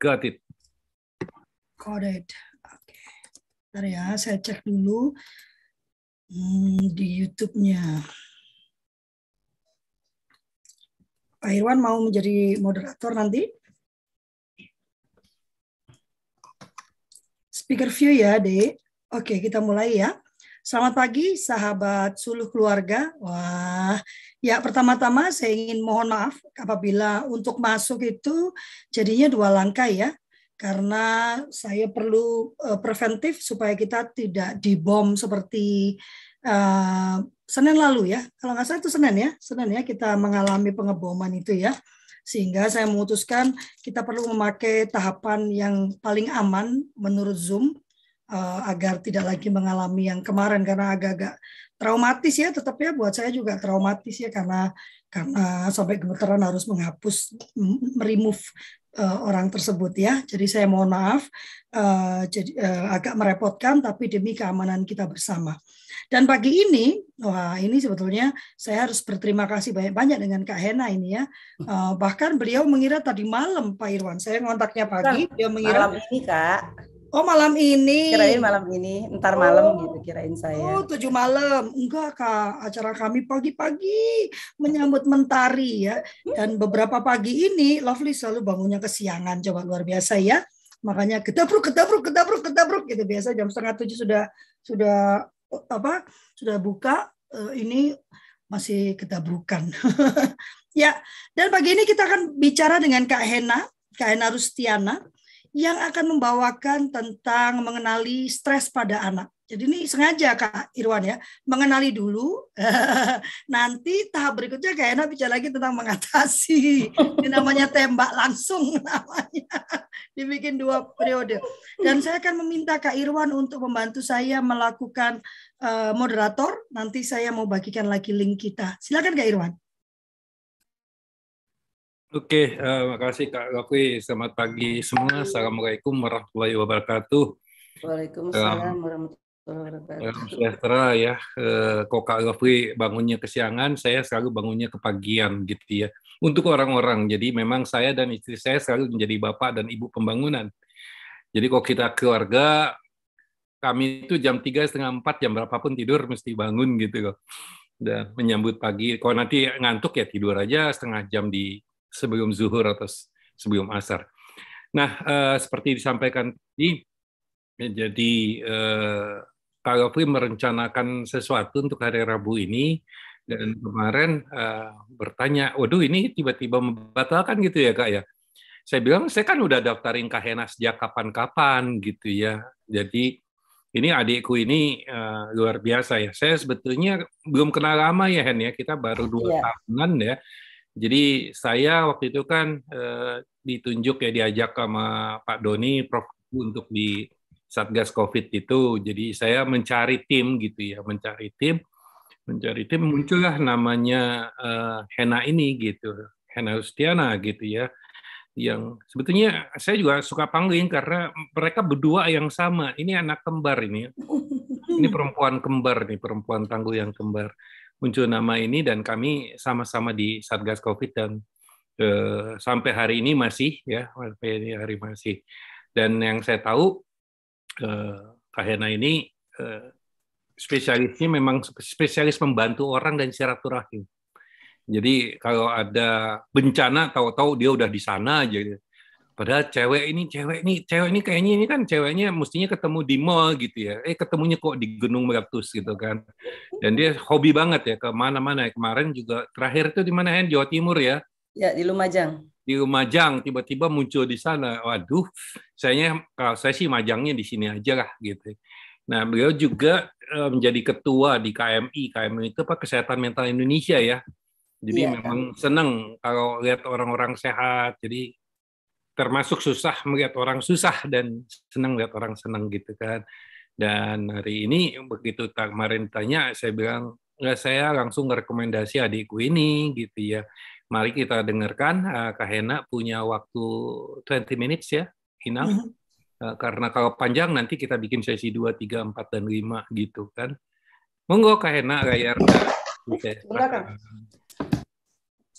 Got it. Got it. Oke. Bentar ya, saya cek dulu hmm, di YouTube-nya. Pak Irwan mau menjadi moderator nanti? Speaker view ya, Dek. Oke, kita mulai ya. Selamat pagi, sahabat suluh keluarga. Wah, ya pertama-tama saya ingin mohon maaf apabila untuk masuk itu jadinya dua langkah ya. Karena saya perlu uh, preventif supaya kita tidak dibom seperti uh, Senin lalu ya. Kalau nggak salah itu Senin ya. Senin ya kita mengalami pengeboman itu ya. Sehingga saya memutuskan kita perlu memakai tahapan yang paling aman menurut Zoom uh, agar tidak lagi mengalami yang kemarin karena agak-agak traumatis ya tetap ya buat saya juga traumatis ya karena karena sampai gemeteran harus menghapus meremove uh, orang tersebut ya. Jadi saya mohon maaf uh, jadi uh, agak merepotkan tapi demi keamanan kita bersama. Dan pagi ini wah ini sebetulnya saya harus berterima kasih banyak-banyak dengan Kak Hena ini ya. Uh, bahkan beliau mengira tadi malam Pak Irwan saya ngontaknya pagi dia mengira malam ini Kak Oh malam ini. Kirain malam ini, ntar malam oh. gitu kirain saya. Oh tujuh malam, enggak kak. Acara kami pagi-pagi menyambut mentari ya. Dan beberapa pagi ini, Lovely selalu bangunnya kesiangan, coba luar biasa ya. Makanya kedabruk, kedabruk, kedabruk, kedabruk gitu biasa jam setengah tujuh sudah sudah apa sudah buka. Uh, ini masih kedabrukan. ya, dan pagi ini kita akan bicara dengan Kak Hena, Kak Hena Rustiana yang akan membawakan tentang mengenali stres pada anak. Jadi ini sengaja Kak Irwan ya, mengenali dulu. Nanti tahap berikutnya kayak enak bicara lagi tentang mengatasi. Ini namanya tembak langsung namanya. Dibikin dua periode. Dan saya akan meminta Kak Irwan untuk membantu saya melakukan uh, moderator. Nanti saya mau bagikan lagi link kita. Silakan Kak Irwan. Oke, uh, makasih Kak Lokwi. Selamat pagi semua. Assalamualaikum warahmatullahi wabarakatuh. Waalaikumsalam warahmatullahi wabarakatuh. sejahtera ya. Uh, kok Kak Lokwi bangunnya kesiangan, saya selalu bangunnya kepagian gitu ya. Untuk orang-orang, jadi memang saya dan istri saya selalu menjadi bapak dan ibu pembangunan. Jadi kalau kita keluarga, kami itu jam tiga setengah empat jam berapapun tidur mesti bangun gitu loh. Dan menyambut pagi. Kalau nanti ngantuk ya tidur aja setengah jam di sebelum zuhur atau sebelum asar. Nah, uh, seperti disampaikan tadi, jadi uh, Kak Gafri merencanakan sesuatu untuk hari Rabu ini, dan kemarin uh, bertanya, waduh ini tiba-tiba membatalkan gitu ya Kak ya? Saya bilang, saya kan udah daftarin Kahena sejak kapan-kapan gitu ya. Jadi ini adikku ini uh, luar biasa ya. Saya sebetulnya belum kenal lama ya Hen ya, kita baru dua yeah. tahunan ya jadi saya waktu itu kan eh, ditunjuk ya diajak sama Pak Doni Prof untuk di Satgas Covid itu. Jadi saya mencari tim gitu ya, mencari tim, mencari tim muncullah namanya eh, Hena ini gitu, Hena Ustiana gitu ya. Yang sebetulnya saya juga suka panggil karena mereka berdua yang sama. Ini anak kembar ini. Ini perempuan kembar nih, perempuan tangguh yang kembar muncul nama ini dan kami sama-sama di Satgas Covid dan eh, sampai hari ini masih ya sampai hari masih dan yang saya tahu eh, Kak Hena ini eh, spesialisnya memang spesialis membantu orang dan silaturahim. Jadi kalau ada bencana tahu-tahu dia udah di sana aja gitu. Padahal cewek ini, cewek ini, cewek ini kayaknya ini kan ceweknya mestinya ketemu di mall gitu ya. Eh ketemunya kok di Gunung Meratus gitu kan. Dan dia hobi banget ya ke mana-mana. Kemarin juga terakhir itu di mana ya? Jawa Timur ya. Ya di Lumajang. Di Lumajang tiba-tiba muncul di sana. Waduh, sayanya kalau saya sih majangnya di sini aja lah gitu. Nah, beliau juga eh, menjadi ketua di KMI. KMI itu apa Kesehatan Mental Indonesia ya. Jadi ya, memang kan? senang kalau lihat orang-orang sehat. Jadi termasuk susah melihat orang susah dan senang lihat orang senang gitu kan. Dan hari ini begitu kemarin tanya, saya bilang nggak saya langsung rekomendasi adikku ini gitu ya. Mari kita dengarkan uh, Kak Hena punya waktu 20 minutes ya, enough. Mm -hmm. uh, karena kalau panjang nanti kita bikin sesi 2, 3, 4, dan 5 gitu kan. Monggo Kak Hena layar.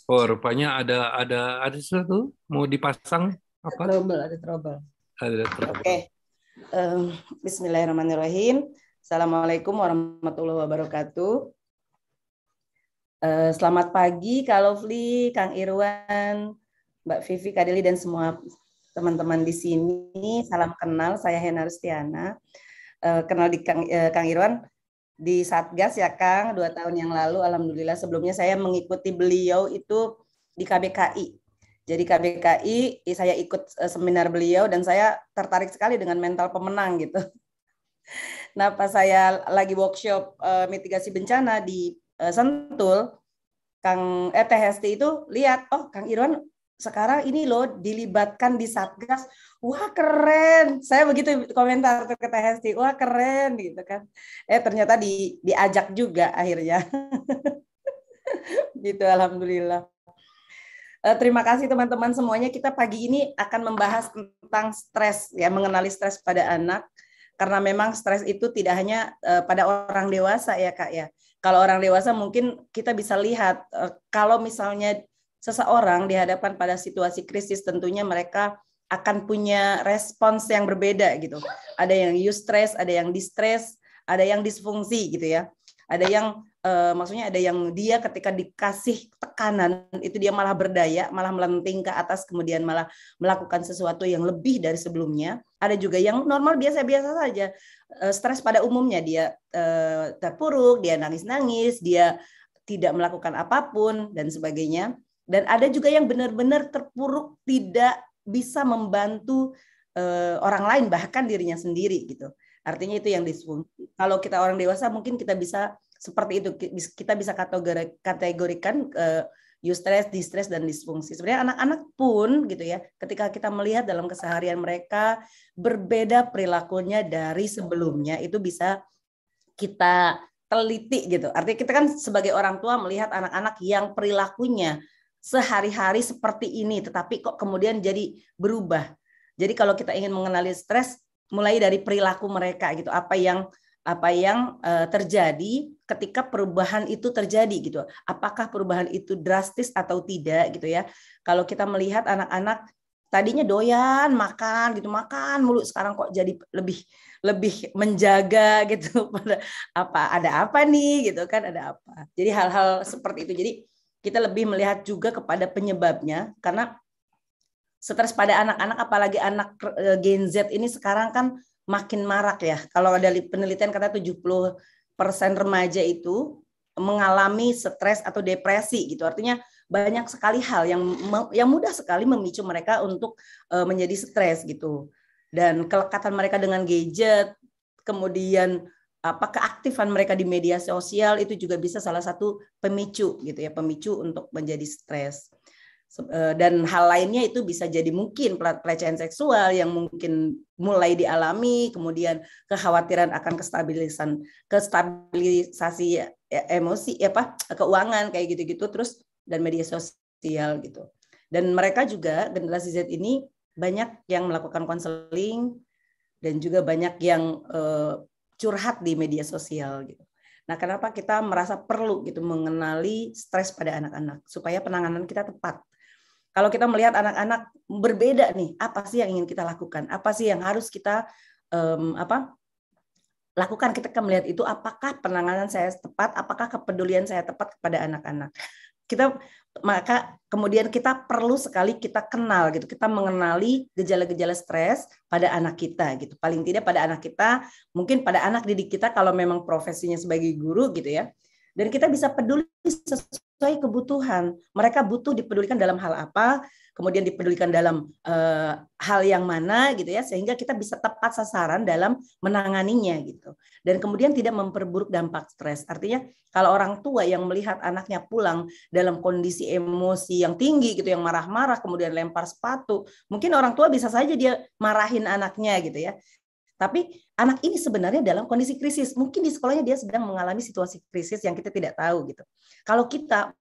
Oh, rupanya ada ada ada sesuatu mau dipasang Apa? Trouble, ada trouble. Ada trouble. Oke. Um, Bismillahirrahmanirrahim. Assalamualaikum warahmatullahi wabarakatuh. Uh, selamat pagi Kak Lovely, Kang Irwan, Mbak Vivi, Kak Deli, dan semua teman-teman di sini. Salam kenal, saya Hena Rustiana. Uh, kenal di Kang, uh, Kang Irwan di Satgas ya Kang, dua tahun yang lalu. Alhamdulillah sebelumnya saya mengikuti beliau itu di KBKI jadi KBKI saya ikut eh, seminar beliau dan saya tertarik sekali dengan mental pemenang gitu. Nah pas saya lagi workshop uh, mitigasi bencana di uh, Sentul, Kang eh, THST itu lihat, oh Kang Irwan sekarang ini loh dilibatkan di Satgas, wah keren. Saya begitu komentar ke THST, wah keren gitu kan. Eh ternyata di, diajak juga akhirnya. gitu alhamdulillah. Uh, terima kasih teman-teman semuanya. Kita pagi ini akan membahas tentang stres ya, mengenali stres pada anak karena memang stres itu tidak hanya uh, pada orang dewasa ya Kak ya. Kalau orang dewasa mungkin kita bisa lihat uh, kalau misalnya seseorang dihadapkan pada situasi krisis tentunya mereka akan punya respons yang berbeda gitu. Ada yang eustress, ada yang distress, ada yang disfungsi gitu ya. Ada yang uh, maksudnya ada yang dia ketika dikasih tekanan itu dia malah berdaya, malah melenting ke atas kemudian malah melakukan sesuatu yang lebih dari sebelumnya. Ada juga yang normal biasa-biasa saja. Uh, stres pada umumnya dia uh, terpuruk, dia nangis-nangis, dia tidak melakukan apa pun dan sebagainya. Dan ada juga yang benar-benar terpuruk tidak bisa membantu uh, orang lain bahkan dirinya sendiri gitu. Artinya itu yang disfungsi. Kalau kita orang dewasa mungkin kita bisa seperti itu kita bisa kategorikan uh, eustress, distress dan disfungsi. Sebenarnya anak-anak pun gitu ya, ketika kita melihat dalam keseharian mereka berbeda perilakunya dari sebelumnya itu bisa kita teliti gitu. Artinya kita kan sebagai orang tua melihat anak-anak yang perilakunya sehari-hari seperti ini tetapi kok kemudian jadi berubah. Jadi kalau kita ingin mengenali stres mulai dari perilaku mereka gitu, apa yang apa yang uh, terjadi ketika perubahan itu terjadi gitu. Apakah perubahan itu drastis atau tidak gitu ya. Kalau kita melihat anak-anak tadinya doyan makan gitu, makan mulu sekarang kok jadi lebih lebih menjaga gitu apa ada apa nih gitu kan ada apa. Jadi hal-hal seperti itu. Jadi kita lebih melihat juga kepada penyebabnya karena stres pada anak-anak apalagi anak eh, Gen Z ini sekarang kan makin marak ya. Kalau ada penelitian kata 70 persen remaja itu mengalami stres atau depresi gitu. Artinya banyak sekali hal yang yang mudah sekali memicu mereka untuk uh, menjadi stres gitu. Dan kelekatan mereka dengan gadget, kemudian apa keaktifan mereka di media sosial itu juga bisa salah satu pemicu gitu ya, pemicu untuk menjadi stres. Eh, dan hal lainnya itu bisa jadi mungkin pelecehan seksual yang mungkin mulai dialami kemudian kekhawatiran akan kestabilisan kestabilisasi e, emosi ya apa keuangan kayak gitu-gitu terus dan media sosial gitu dan mereka juga generasi Z ini banyak yang melakukan konseling dan juga banyak yang uh, curhat di media sosial gitu. Nah, kenapa kita merasa perlu gitu mengenali stres pada anak-anak supaya penanganan kita tepat kalau kita melihat anak-anak berbeda nih, apa sih yang ingin kita lakukan? Apa sih yang harus kita um, apa lakukan kita melihat itu apakah penanganan saya tepat, apakah kepedulian saya tepat kepada anak-anak. Kita maka kemudian kita perlu sekali kita kenal gitu, kita mengenali gejala-gejala stres pada anak kita gitu. Paling tidak pada anak kita, mungkin pada anak didik kita kalau memang profesinya sebagai guru gitu ya dan kita bisa peduli sesuai kebutuhan. Mereka butuh dipedulikan dalam hal apa, kemudian dipedulikan dalam uh, hal yang mana gitu ya, sehingga kita bisa tepat sasaran dalam menanganinya gitu. Dan kemudian tidak memperburuk dampak stres. Artinya kalau orang tua yang melihat anaknya pulang dalam kondisi emosi yang tinggi gitu, yang marah-marah, kemudian lempar sepatu, mungkin orang tua bisa saja dia marahin anaknya gitu ya. Tapi anak ini sebenarnya dalam kondisi krisis. Mungkin di sekolahnya dia sedang mengalami situasi krisis yang kita tidak tahu gitu. Kalau kita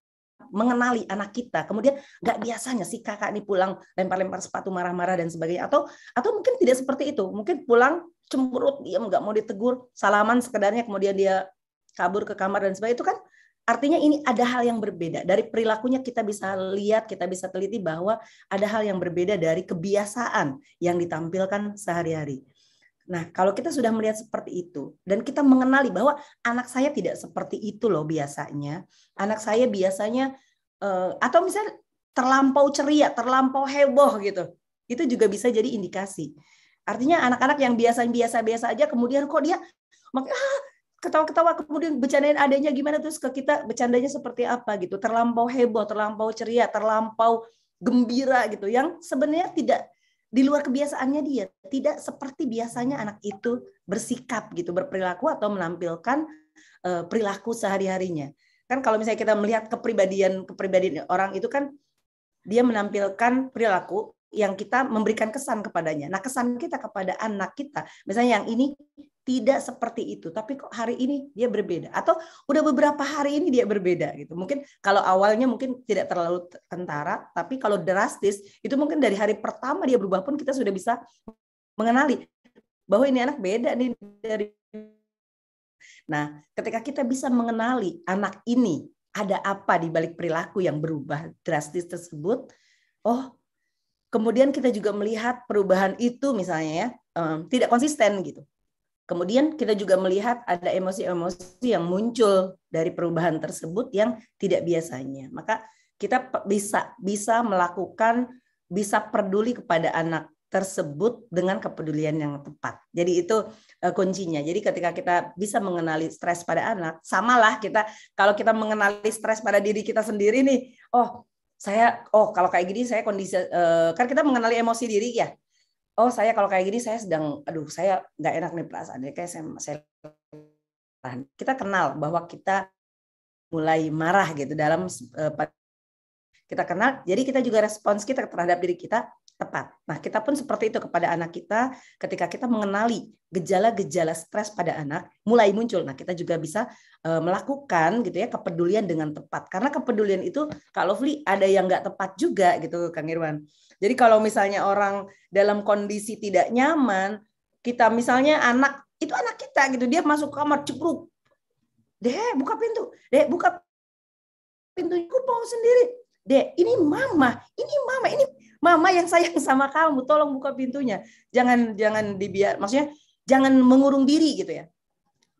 mengenali anak kita, kemudian nggak biasanya si kakak ini pulang lempar-lempar sepatu marah-marah dan sebagainya, atau atau mungkin tidak seperti itu, mungkin pulang cemberut, diam nggak mau ditegur, salaman sekedarnya, kemudian dia kabur ke kamar dan sebagainya itu kan Artinya ini ada hal yang berbeda. Dari perilakunya kita bisa lihat, kita bisa teliti bahwa ada hal yang berbeda dari kebiasaan yang ditampilkan sehari-hari. Nah, kalau kita sudah melihat seperti itu dan kita mengenali bahwa anak saya tidak seperti itu loh biasanya. Anak saya biasanya uh, atau misalnya terlampau ceria, terlampau heboh gitu. Itu juga bisa jadi indikasi. Artinya anak-anak yang biasa-biasa-biasa aja kemudian kok dia ah, ketawa-ketawa kemudian bercandain adanya gimana terus ke kita bercandanya seperti apa gitu. Terlampau heboh, terlampau ceria, terlampau gembira gitu yang sebenarnya tidak di luar kebiasaannya dia. Tidak seperti biasanya anak itu bersikap gitu berperilaku atau menampilkan uh, perilaku sehari-harinya. Kan kalau misalnya kita melihat kepribadian kepribadian orang itu kan dia menampilkan perilaku yang kita memberikan kesan kepadanya. Nah, kesan kita kepada anak kita, misalnya yang ini tidak seperti itu, tapi kok hari ini dia berbeda atau udah beberapa hari ini dia berbeda gitu. Mungkin kalau awalnya mungkin tidak terlalu kentara, tapi kalau drastis itu mungkin dari hari pertama dia berubah pun kita sudah bisa mengenali bahwa ini anak beda nih dari Nah, ketika kita bisa mengenali anak ini ada apa di balik perilaku yang berubah drastis tersebut, oh, kemudian kita juga melihat perubahan itu misalnya ya um, tidak konsisten gitu. Kemudian kita juga melihat ada emosi-emosi yang muncul dari perubahan tersebut yang tidak biasanya. Maka kita bisa bisa melakukan bisa peduli kepada anak tersebut dengan kepedulian yang tepat. Jadi itu uh, kuncinya. Jadi ketika kita bisa mengenali stres pada anak, samalah kita kalau kita mengenali stres pada diri kita sendiri nih, oh saya oh kalau kayak gini saya kondisi uh, kan kita mengenali emosi diri ya oh saya kalau kayak gini saya sedang aduh saya nggak enak nih perasaannya. Kayak saya, saya kita kenal bahwa kita mulai marah gitu dalam uh, kita kenal jadi kita juga respons kita terhadap diri kita tepat. Nah, kita pun seperti itu kepada anak kita ketika kita mengenali gejala-gejala stres pada anak mulai muncul. Nah, kita juga bisa uh, melakukan gitu ya kepedulian dengan tepat. Karena kepedulian itu kalau Lovely ada yang nggak tepat juga gitu Kang Irwan. Jadi kalau misalnya orang dalam kondisi tidak nyaman, kita misalnya anak itu anak kita gitu, dia masuk kamar cekruk. Deh, buka pintu. Deh, buka pintu. Aku mau sendiri. Deh, ini mama, ini mama, ini mama yang sayang sama kamu, tolong buka pintunya. Jangan jangan dibiar, maksudnya jangan mengurung diri gitu ya.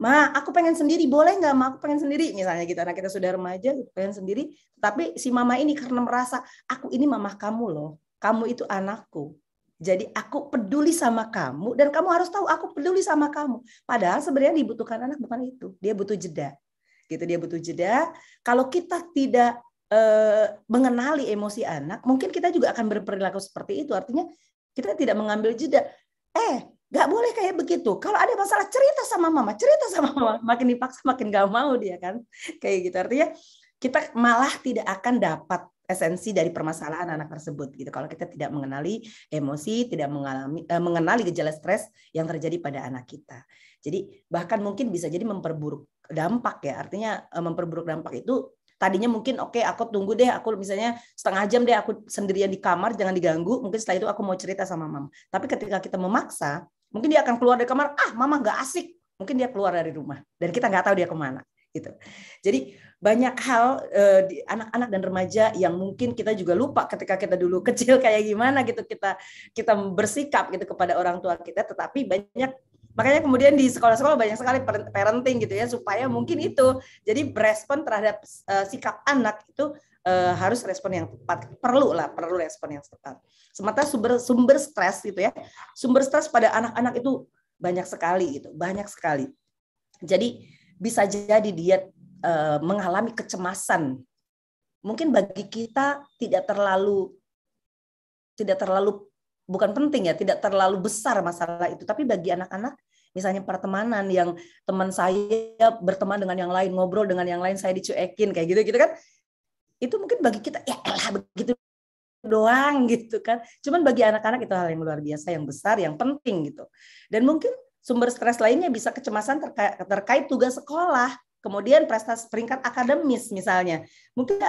Ma, aku pengen sendiri, boleh nggak? Ma, aku pengen sendiri, misalnya gitu. Nah, kita sudah remaja, pengen sendiri. Tapi si mama ini karena merasa, aku ini mama kamu loh kamu itu anakku. Jadi aku peduli sama kamu dan kamu harus tahu aku peduli sama kamu. Padahal sebenarnya dibutuhkan anak bukan itu. Dia butuh jeda. Gitu dia butuh jeda. Kalau kita tidak eh, mengenali emosi anak, mungkin kita juga akan berperilaku seperti itu. Artinya kita tidak mengambil jeda. Eh, nggak boleh kayak begitu. Kalau ada masalah cerita sama mama, cerita sama mama. Makin dipaksa makin nggak mau dia kan. Kayak gitu. Artinya kita malah tidak akan dapat esensi dari permasalahan anak tersebut gitu kalau kita tidak mengenali emosi tidak mengalami eh, mengenali gejala stres yang terjadi pada anak kita jadi bahkan mungkin bisa jadi memperburuk dampak ya artinya eh, memperburuk dampak itu tadinya mungkin oke okay, aku tunggu deh aku misalnya setengah jam deh aku sendirian di kamar jangan diganggu mungkin setelah itu aku mau cerita sama mama tapi ketika kita memaksa mungkin dia akan keluar dari kamar ah mama nggak asik. Mungkin dia keluar dari rumah dan kita nggak tahu dia ke mana gitu. Jadi banyak hal di anak-anak dan remaja yang mungkin kita juga lupa ketika kita dulu kecil kayak gimana gitu kita kita bersikap gitu kepada orang tua kita tetapi banyak makanya kemudian di sekolah-sekolah banyak sekali parenting gitu ya supaya mungkin itu jadi berespon terhadap uh, sikap anak itu uh, harus respon yang tepat. Perlu lah perlu respon yang tepat. Sementara sumber sumber stres gitu ya sumber stres pada anak-anak itu banyak sekali gitu banyak sekali. Jadi bisa jadi dia uh, mengalami kecemasan. Mungkin bagi kita tidak terlalu tidak terlalu bukan penting ya, tidak terlalu besar masalah itu, tapi bagi anak-anak misalnya pertemanan yang teman saya berteman dengan yang lain, ngobrol dengan yang lain saya dicuekin kayak gitu gitu kan. Itu mungkin bagi kita ya elah begitu doang gitu kan. Cuman bagi anak-anak itu hal yang luar biasa, yang besar, yang penting gitu. Dan mungkin sumber stres lainnya bisa kecemasan terkait, terkait tugas sekolah kemudian prestasi peringkat akademis misalnya mungkin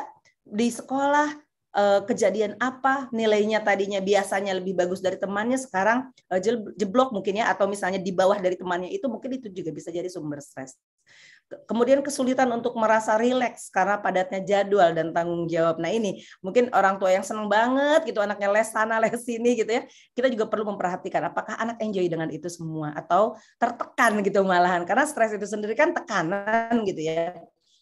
di sekolah kejadian apa nilainya tadinya biasanya lebih bagus dari temannya sekarang eh, jeblok mungkin ya atau misalnya di bawah dari temannya itu mungkin itu juga bisa jadi sumber stres kemudian kesulitan untuk merasa rileks karena padatnya jadwal dan tanggung jawab. Nah ini mungkin orang tua yang senang banget gitu anaknya les sana les sini gitu ya. Kita juga perlu memperhatikan apakah anak enjoy dengan itu semua atau tertekan gitu malahan karena stres itu sendiri kan tekanan gitu ya.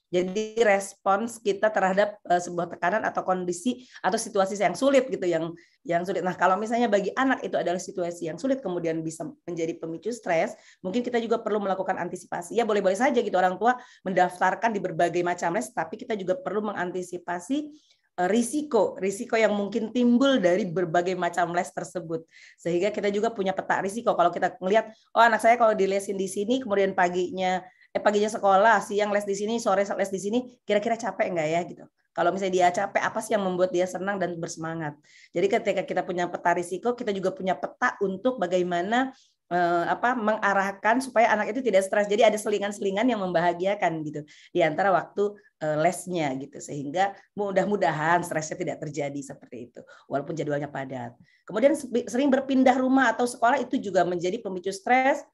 Jadi respons kita terhadap uh, sebuah tekanan atau kondisi atau situasi yang sulit gitu yang yang sulit. Nah, kalau misalnya bagi anak itu adalah situasi yang sulit kemudian bisa menjadi pemicu stres, mungkin kita juga perlu melakukan antisipasi. Ya boleh-boleh saja gitu orang tua mendaftarkan di berbagai macam les, tapi kita juga perlu mengantisipasi eh, risiko risiko yang mungkin timbul dari berbagai macam les tersebut sehingga kita juga punya peta risiko kalau kita melihat oh anak saya kalau dilesin di sini kemudian paginya eh paginya sekolah, siang les di sini, sore les di sini, kira-kira capek enggak ya gitu. Kalau misalnya dia capek, apa sih yang membuat dia senang dan bersemangat? Jadi ketika kita punya peta risiko, kita juga punya peta untuk bagaimana eh, apa mengarahkan supaya anak itu tidak stres. Jadi ada selingan-selingan yang membahagiakan gitu di antara waktu eh, lesnya gitu sehingga mudah-mudahan stresnya tidak terjadi seperti itu walaupun jadwalnya padat. Kemudian sering berpindah rumah atau sekolah itu juga menjadi pemicu stres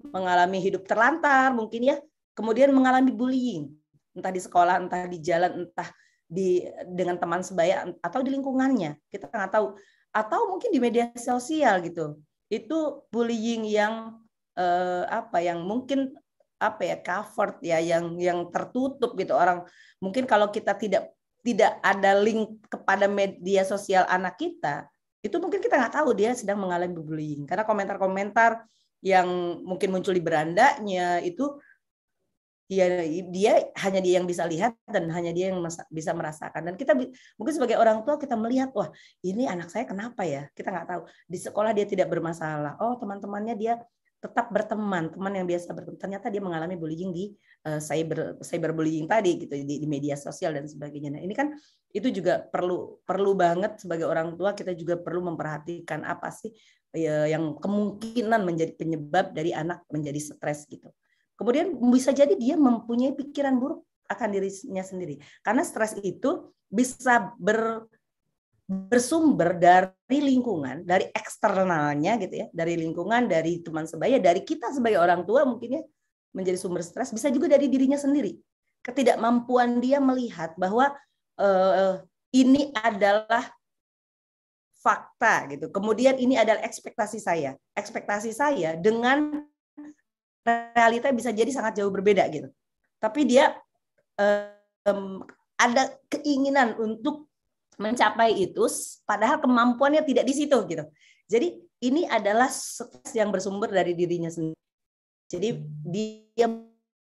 mengalami hidup terlantar mungkin ya, kemudian mengalami bullying, entah di sekolah, entah di jalan, entah di dengan teman sebaya atau di lingkungannya. Kita nggak tahu. Atau mungkin di media sosial gitu. Itu bullying yang eh, apa yang mungkin apa ya covered ya yang yang tertutup gitu orang mungkin kalau kita tidak tidak ada link kepada media sosial anak kita itu mungkin kita nggak tahu dia sedang mengalami bullying karena komentar-komentar yang mungkin muncul di berandanya itu ya dia hanya dia yang bisa lihat dan hanya dia yang bisa merasakan. Dan kita mungkin sebagai orang tua kita melihat wah ini anak saya kenapa ya? Kita nggak tahu. Di sekolah dia tidak bermasalah. Oh teman-temannya dia tetap berteman teman yang biasa berteman ternyata dia mengalami bullying di uh, cyber cyberbullying tadi gitu di, di media sosial dan sebagainya nah ini kan itu juga perlu perlu banget sebagai orang tua kita juga perlu memperhatikan apa sih ya, yang kemungkinan menjadi penyebab dari anak menjadi stres gitu. Kemudian bisa jadi dia mempunyai pikiran buruk akan dirinya sendiri. Karena stres itu bisa ber, bersumber dari lingkungan, dari eksternalnya gitu ya, dari lingkungan, dari teman sebaya, dari kita sebagai orang tua mungkin ya menjadi sumber stres, bisa juga dari dirinya sendiri. Ketidakmampuan dia melihat bahwa uh, ini adalah fakta gitu. Kemudian ini adalah ekspektasi saya. Ekspektasi saya dengan realita bisa jadi sangat jauh berbeda gitu. Tapi dia um, ada keinginan untuk mencapai itu, padahal kemampuannya tidak di situ gitu. Jadi ini adalah stres yang bersumber dari dirinya sendiri. Jadi dia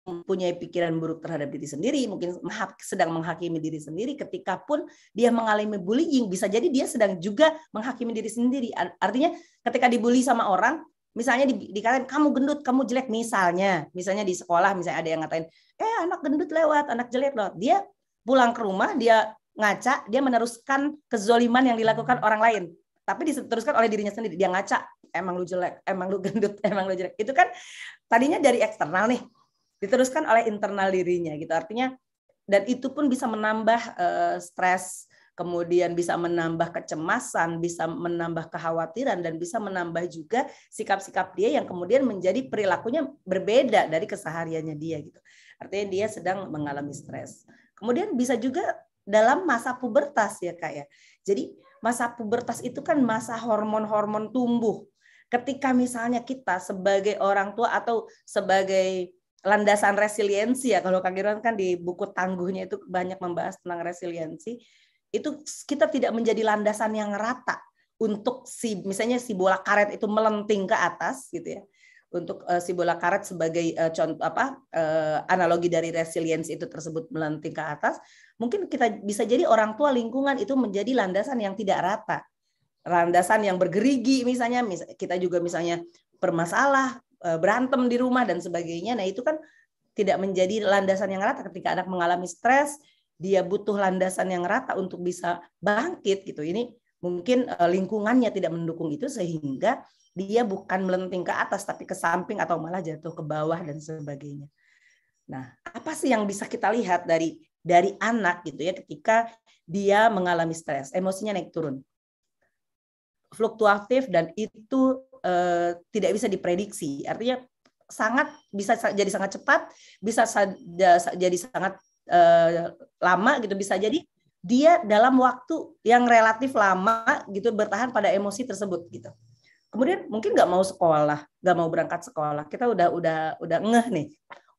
mempunyai pikiran buruk terhadap diri sendiri, mungkin sedang menghakimi diri sendiri ketika pun dia mengalami bullying, bisa jadi dia sedang juga menghakimi diri sendiri. Artinya ketika dibully sama orang, misalnya di, dikatain kamu gendut, kamu jelek misalnya, misalnya di sekolah misalnya ada yang ngatain, "Eh, anak gendut lewat, anak jelek loh." Dia pulang ke rumah, dia ngaca, dia meneruskan kezoliman yang dilakukan orang lain. Tapi diteruskan oleh dirinya sendiri. Dia ngaca, emang lu jelek, emang lu gendut, emang lu jelek. Itu kan tadinya dari eksternal nih diteruskan oleh internal dirinya gitu artinya dan itu pun bisa menambah uh, stres kemudian bisa menambah kecemasan bisa menambah kekhawatiran dan bisa menambah juga sikap-sikap dia yang kemudian menjadi perilakunya berbeda dari kesehariannya dia gitu artinya dia sedang mengalami stres kemudian bisa juga dalam masa pubertas ya kak ya. Jadi masa pubertas itu kan masa hormon-hormon tumbuh. Ketika misalnya kita sebagai orang tua atau sebagai landasan resiliensi ya kalau Kak Giron kan di buku tangguhnya itu banyak membahas tentang resiliensi itu kita tidak menjadi landasan yang rata untuk si misalnya si bola karet itu melenting ke atas gitu ya untuk uh, si bola karet sebagai uh, contoh apa uh, analogi dari resiliensi itu tersebut melenting ke atas mungkin kita bisa jadi orang tua lingkungan itu menjadi landasan yang tidak rata landasan yang bergerigi misalnya kita juga misalnya bermasalah Eh, berantem di rumah dan sebagainya. Nah, itu kan tidak menjadi landasan yang rata ketika anak mengalami stres, dia butuh landasan yang rata untuk bisa bangkit gitu. Ini mungkin lingkungannya tidak mendukung itu sehingga dia bukan melenting ke atas tapi ke samping atau malah jatuh ke bawah dan sebagainya. Nah, apa sih yang bisa kita lihat dari dari anak gitu ya ketika dia mengalami stres, emosinya naik turun. Fluktuatif dan itu uh, tidak bisa diprediksi. Artinya sangat bisa jadi sangat cepat, bisa jadi sangat uh, lama gitu, bisa jadi dia dalam waktu yang relatif lama gitu bertahan pada emosi tersebut gitu. Kemudian mungkin nggak mau sekolah, nggak mau berangkat sekolah. Kita udah udah udah ngeh nih,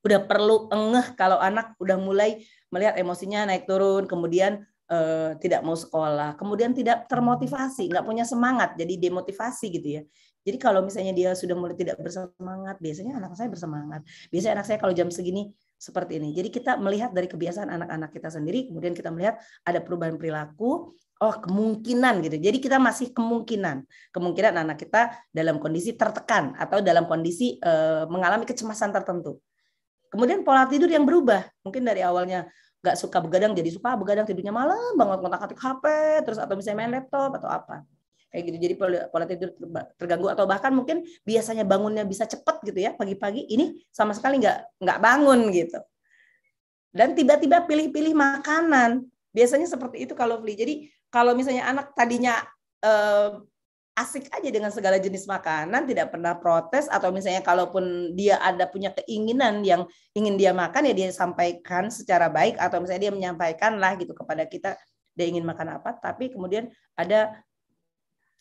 udah perlu ngeh kalau anak udah mulai melihat emosinya naik turun, kemudian uh, tidak mau sekolah, kemudian tidak termotivasi, nggak punya semangat, jadi demotivasi gitu ya. Jadi kalau misalnya dia sudah mulai tidak bersemangat, biasanya anak saya bersemangat. Biasanya anak saya kalau jam segini seperti ini. Jadi kita melihat dari kebiasaan anak-anak kita sendiri, kemudian kita melihat ada perubahan perilaku, oh kemungkinan gitu. Jadi kita masih kemungkinan, kemungkinan anak kita dalam kondisi tertekan atau dalam kondisi uh, mengalami kecemasan tertentu. Kemudian pola tidur yang berubah, mungkin dari awalnya nggak suka begadang jadi suka begadang tidurnya malam banget kontak-atik HP terus atau misalnya main laptop atau apa kayak gitu. Jadi pola, tidur terganggu. Atau bahkan mungkin biasanya bangunnya bisa cepat gitu ya pagi-pagi ini sama sekali nggak nggak bangun gitu. Dan tiba-tiba pilih-pilih makanan. Biasanya seperti itu kalau beli jadi kalau misalnya anak tadinya eh, asik aja dengan segala jenis makanan tidak pernah protes atau misalnya kalaupun dia ada punya keinginan yang ingin dia makan ya dia sampaikan secara baik atau misalnya dia menyampaikan lah gitu kepada kita dia ingin makan apa. Tapi kemudian ada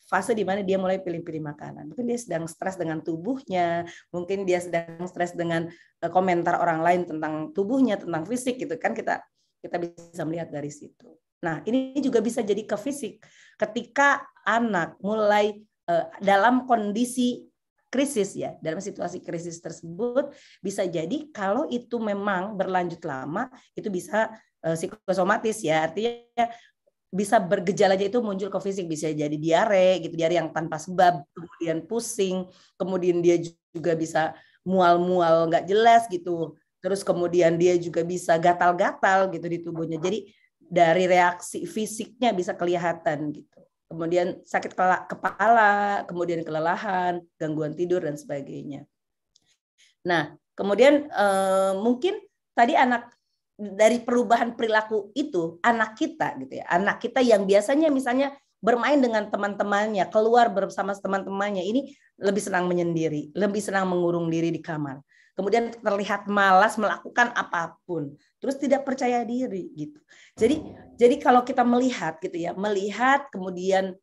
fase di mana dia mulai pilih-pilih makanan. Mungkin dia sedang stres dengan tubuhnya, mungkin dia sedang stres dengan eh, komentar orang lain tentang tubuhnya, tentang fisik gitu kan kita kita bisa melihat dari situ. Nah, ini juga bisa jadi ke fisik. Ketika anak mulai uh, dalam kondisi krisis ya, dalam situasi krisis tersebut bisa jadi kalau itu memang berlanjut lama itu bisa uh, psikosomatis ya. Artinya bisa bergejala aja itu muncul ke fisik. Bisa jadi diare gitu diare yang tanpa sebab kemudian pusing kemudian dia juga bisa mual-mual nggak jelas gitu. Terus kemudian dia juga bisa gatal-gatal gitu di tubuhnya. Jadi dari reaksi fisiknya bisa kelihatan gitu. Kemudian sakit kepala kemudian kelelahan gangguan tidur dan sebagainya. Nah kemudian eh, mungkin tadi anak dari perubahan perilaku itu anak kita gitu ya. Anak kita yang biasanya misalnya bermain dengan teman-temannya keluar bersama teman-temannya ini lebih senang menyendiri lebih senang mengurung diri di kamar. Kemudian terlihat malas melakukan apa pun terus tidak percaya diri gitu. Jadi jadi kalau kita melihat gitu ya melihat kemudian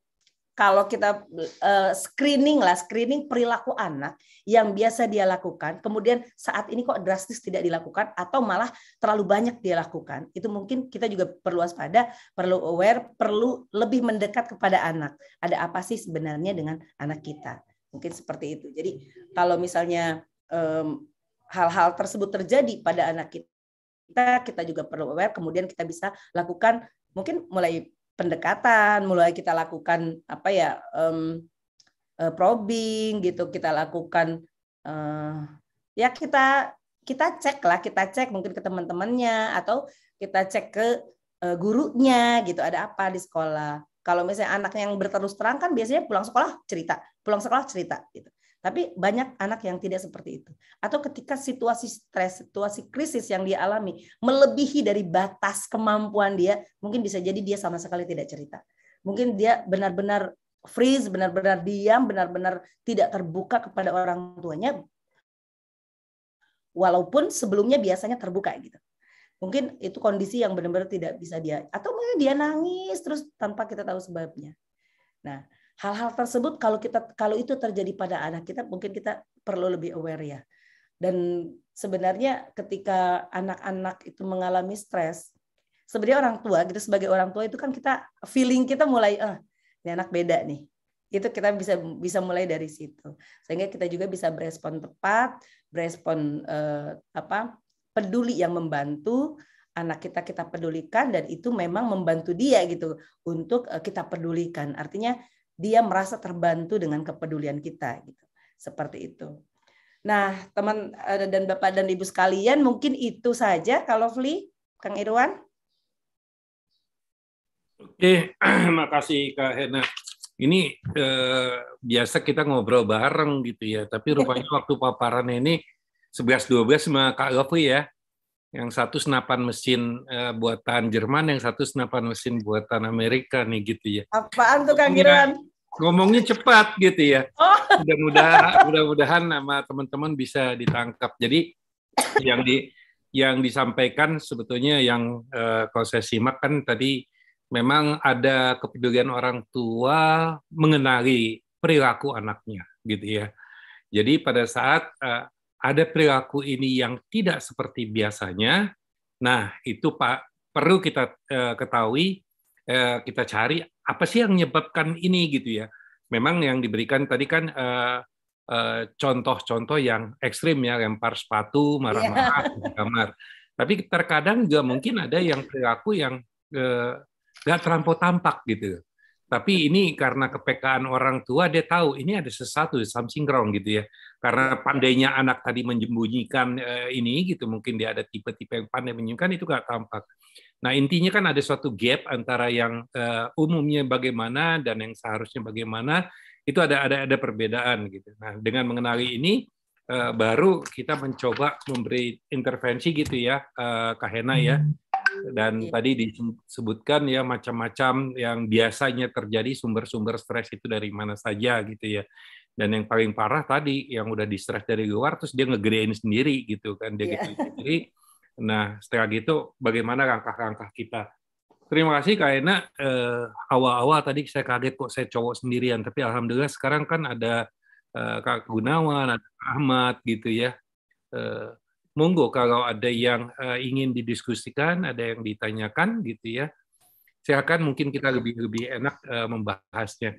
kalau kita uh, screening lah, screening perilaku anak yang biasa dia lakukan, kemudian saat ini kok drastis tidak dilakukan atau malah terlalu banyak dia lakukan, itu mungkin kita juga perlu waspada, perlu aware, perlu lebih mendekat kepada anak. Ada apa sih sebenarnya dengan anak kita? Mungkin seperti itu. Jadi kalau misalnya hal-hal um, tersebut terjadi pada anak kita, kita juga perlu aware, kemudian kita bisa lakukan mungkin mulai pendekatan, mulai kita lakukan apa ya um, probing gitu, kita lakukan uh, ya kita kita cek lah, kita cek mungkin ke teman-temannya atau kita cek ke uh, gurunya gitu, ada apa di sekolah. Kalau misalnya anak yang berterus terang kan biasanya pulang sekolah cerita, pulang sekolah cerita gitu. Tapi banyak anak yang tidak seperti itu. Atau ketika situasi stres, situasi krisis yang dia alami melebihi dari batas kemampuan dia, mungkin bisa jadi dia sama sekali tidak cerita. Mungkin dia benar-benar freeze, benar-benar diam, benar-benar tidak terbuka kepada orang tuanya. Walaupun sebelumnya biasanya terbuka gitu. Mungkin itu kondisi yang benar-benar tidak bisa dia atau mungkin dia nangis terus tanpa kita tahu sebabnya. Nah, hal-hal tersebut kalau kita kalau itu terjadi pada anak kita mungkin kita perlu lebih aware ya. Dan sebenarnya ketika anak-anak itu mengalami stres sebenarnya orang tua gitu sebagai orang tua itu kan kita feeling kita mulai ah ini anak beda nih. Itu kita bisa bisa mulai dari situ. Sehingga kita juga bisa berespon tepat berespon eh, apa peduli yang membantu anak kita kita pedulikan dan itu memang membantu dia gitu untuk eh, kita pedulikan. Artinya dia merasa terbantu dengan kepedulian kita gitu. Seperti itu. Nah, teman eh, dan Bapak dan Ibu sekalian, mungkin itu saja kalau Fli, Kang Irwan. Oke, makasih Kak Hena. Ini eh, biasa kita ngobrol bareng gitu ya, tapi rupanya waktu paparan ini 11-12 sama Kak Lofli ya. Yang satu senapan mesin eh, buatan Jerman, yang satu senapan mesin buatan Amerika nih gitu ya. Apaan tuh Kang Irwan? Ngomongnya cepat gitu ya. Oh. Mudah-mudahan mudah-mudahan sama teman-teman bisa ditangkap. Jadi yang di yang disampaikan sebetulnya yang uh, kalau saya simak kan tadi memang ada kepedulian orang tua mengenali perilaku anaknya gitu ya. Jadi pada saat uh, ada perilaku ini yang tidak seperti biasanya, nah itu Pak perlu kita uh, ketahui, uh, kita cari apa sih yang menyebabkan ini gitu ya. Memang yang diberikan tadi kan uh, contoh-contoh yang ekstrim ya, lempar sepatu, marah-marah yeah. di kamar. Tapi terkadang juga mungkin ada yang perilaku yang nggak terlampau tampak gitu. Tapi ini karena kepekaan orang tua, dia tahu ini ada sesuatu, something wrong gitu ya. Karena pandainya anak tadi menyembunyikan ini gitu, mungkin dia ada tipe-tipe yang pandai menyembunyikan itu nggak tampak. Nah intinya kan ada suatu gap antara yang uh, umumnya bagaimana dan yang seharusnya bagaimana itu ada ada ada perbedaan gitu. Nah dengan mengenali ini uh, baru kita mencoba memberi intervensi gitu ya, uh, Kahena ya. Hmm dan yeah. tadi disebutkan ya macam-macam yang biasanya terjadi sumber-sumber stres itu dari mana saja gitu ya. Dan yang paling parah tadi yang udah di stres dari luar terus dia ngegedein sendiri gitu kan dia yeah. gitu sendiri. Nah, setelah gitu bagaimana langkah-langkah kita? Terima kasih Kak Ena. Eh, awal-awal tadi saya kaget kok saya cowok sendirian, tapi alhamdulillah sekarang kan ada eh, Kak Gunawan, ada Ahmad gitu ya. Eh, monggo kalau ada yang uh, ingin didiskusikan, ada yang ditanyakan gitu ya. Silakan mungkin kita lebih lebih enak uh, membahasnya.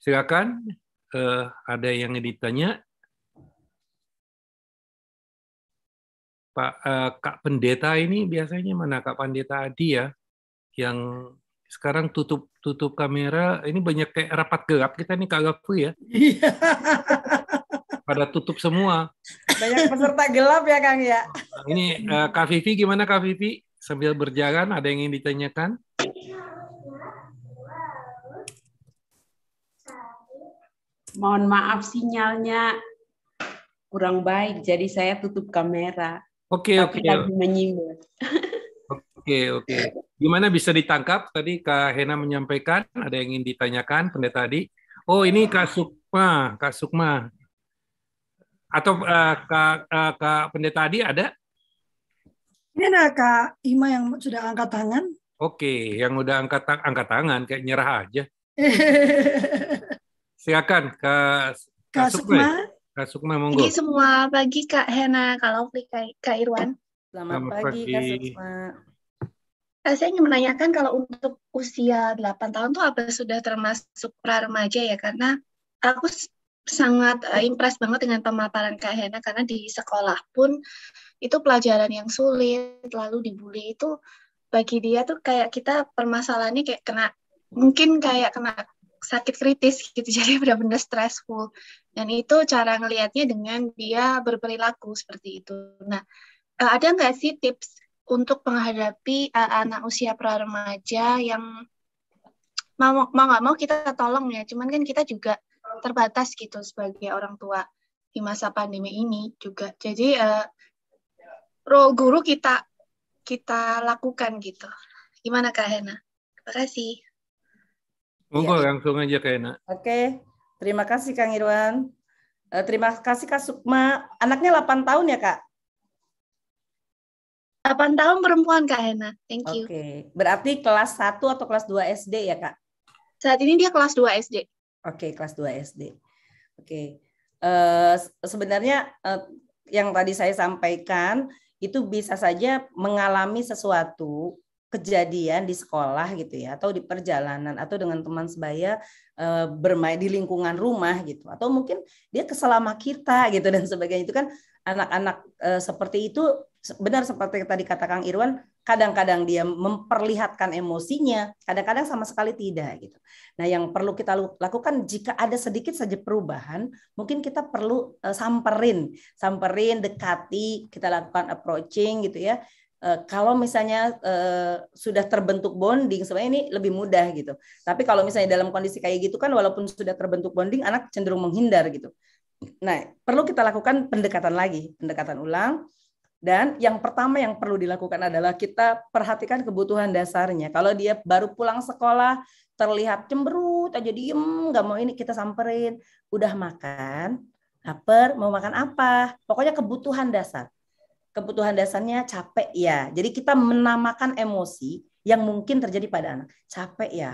Silakan uh, ada yang ditanya. Pak uh, Kak Pendeta ini biasanya mana Kak Pendeta Adi ya yang sekarang tutup tutup kamera ini banyak kayak rapat gelap kita nih Kak Gafu ya. Iya. pada tutup semua. Banyak peserta gelap ya Kang ya. Ini uh, Kak Vivi gimana Kak Vivi? Sambil berjalan ada yang ingin ditanyakan? Mohon maaf sinyalnya kurang baik, jadi saya tutup kamera. Oke okay, oke. Okay. Lagi menyimak. Oke oke. Gimana bisa ditangkap? Tadi Kak Hena menyampaikan ada yang ingin ditanyakan pendeta tadi. Oh ini Kak Sukma, Kak Sukma. Atau uh, Kak, uh, Kak Pendeta Adi ada? Ini ada Kak Ima yang sudah angkat tangan. Oke, yang udah angkat angkat tangan kayak nyerah aja. Silakan Kak Kak Sukma. Kak Sukma monggo. Pagi semua, pagi Kak Hena, kalau Kak, Kak Irwan. Selamat, Selamat pagi, pagi Kak Sukma. Eh, saya ingin menanyakan kalau untuk usia 8 tahun tuh apa sudah termasuk pra remaja ya? Karena aku sangat uh, impress banget dengan pemaparan Kak Hena karena di sekolah pun itu pelajaran yang sulit lalu dibully itu bagi dia tuh kayak kita permasalahannya kayak kena mungkin kayak kena sakit kritis gitu jadi benar-benar stressful dan itu cara ngelihatnya dengan dia berperilaku seperti itu nah uh, ada nggak sih tips untuk menghadapi uh, anak usia pra remaja yang mau mau nggak mau kita tolong ya cuman kan kita juga terbatas gitu sebagai orang tua di masa pandemi ini juga. Jadi uh, role guru kita kita lakukan gitu. Gimana Kak Hena? Terima kasih. Monggo ya. langsung aja Kak Hena. Oke, terima kasih Kang Irwan. Uh, terima kasih Kak Sukma. Anaknya 8 tahun ya Kak? 8 tahun perempuan Kak Hena. Thank you. Oke, berarti kelas 1 atau kelas 2 SD ya Kak? Saat ini dia kelas 2 SD. Oke, kelas 2 SD. Oke. Uh, sebenarnya uh, yang tadi saya sampaikan itu bisa saja mengalami sesuatu kejadian di sekolah gitu ya atau di perjalanan atau dengan teman sebaya uh, bermain di lingkungan rumah gitu atau mungkin dia keselama kita gitu dan sebagainya itu kan anak-anak uh, seperti itu benar seperti tadi kata Kang Irwan, kadang-kadang dia memperlihatkan emosinya, kadang-kadang sama sekali tidak gitu. Nah, yang perlu kita lakukan jika ada sedikit saja perubahan, mungkin kita perlu uh, samperin, samperin, dekati, kita lakukan approaching gitu ya. Uh, kalau misalnya uh, sudah terbentuk bonding, sebenarnya ini lebih mudah gitu. Tapi kalau misalnya dalam kondisi kayak gitu kan, walaupun sudah terbentuk bonding, anak cenderung menghindar gitu. Nah, perlu kita lakukan pendekatan lagi, pendekatan ulang dan yang pertama yang perlu dilakukan adalah kita perhatikan kebutuhan dasarnya. Kalau dia baru pulang sekolah, terlihat cemberut aja diem nggak mau ini kita samperin udah makan lapar mau makan apa pokoknya kebutuhan dasar kebutuhan dasarnya capek ya jadi kita menamakan emosi yang mungkin terjadi pada anak capek ya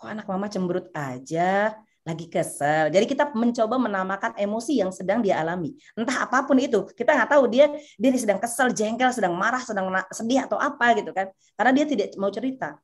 kok anak mama cemberut aja lagi kesel. Jadi kita mencoba menamakan emosi yang sedang dia alami. Entah apa pun itu, kita nggak tahu dia dia sedang kesel, jengkel, sedang marah, sedang sedih atau apa gitu kan. Karena dia tidak mau cerita.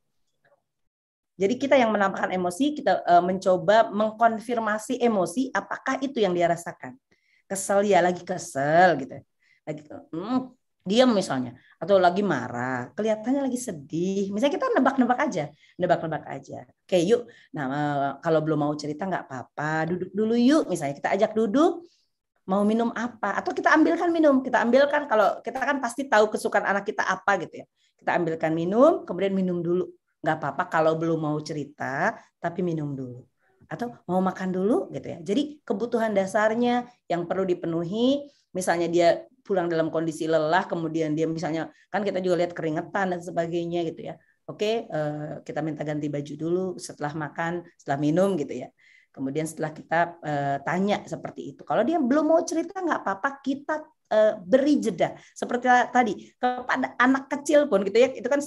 Jadi kita yang menambahkan emosi, kita uh, mencoba mengkonfirmasi emosi apakah itu yang dia rasakan. Kesel ya, lagi kesel gitu. Lagi hmm, diam misalnya atau lagi marah, kelihatannya lagi sedih. Misalnya kita nebak-nebak aja, nebak-nebak aja. Oke, yuk. Nah, eh, kalau belum mau cerita nggak apa-apa, duduk dulu yuk. Misalnya kita ajak duduk, mau minum apa atau kita ambilkan minum kita ambilkan kalau kita kan pasti tahu kesukaan anak kita apa gitu ya kita ambilkan minum kemudian minum dulu nggak apa-apa kalau belum mau cerita tapi minum dulu atau mau makan dulu gitu ya. Jadi kebutuhan dasarnya yang perlu dipenuhi misalnya dia pulang dalam kondisi lelah kemudian dia misalnya kan kita juga lihat keringetan dan sebagainya gitu ya. Oke eh, kita minta ganti baju dulu setelah makan setelah minum gitu ya. Kemudian setelah kita eh, tanya seperti itu. Kalau dia belum mau cerita nggak apa-apa kita eh, beri jeda. Seperti tadi kepada anak kecil pun gitu ya. Itu kan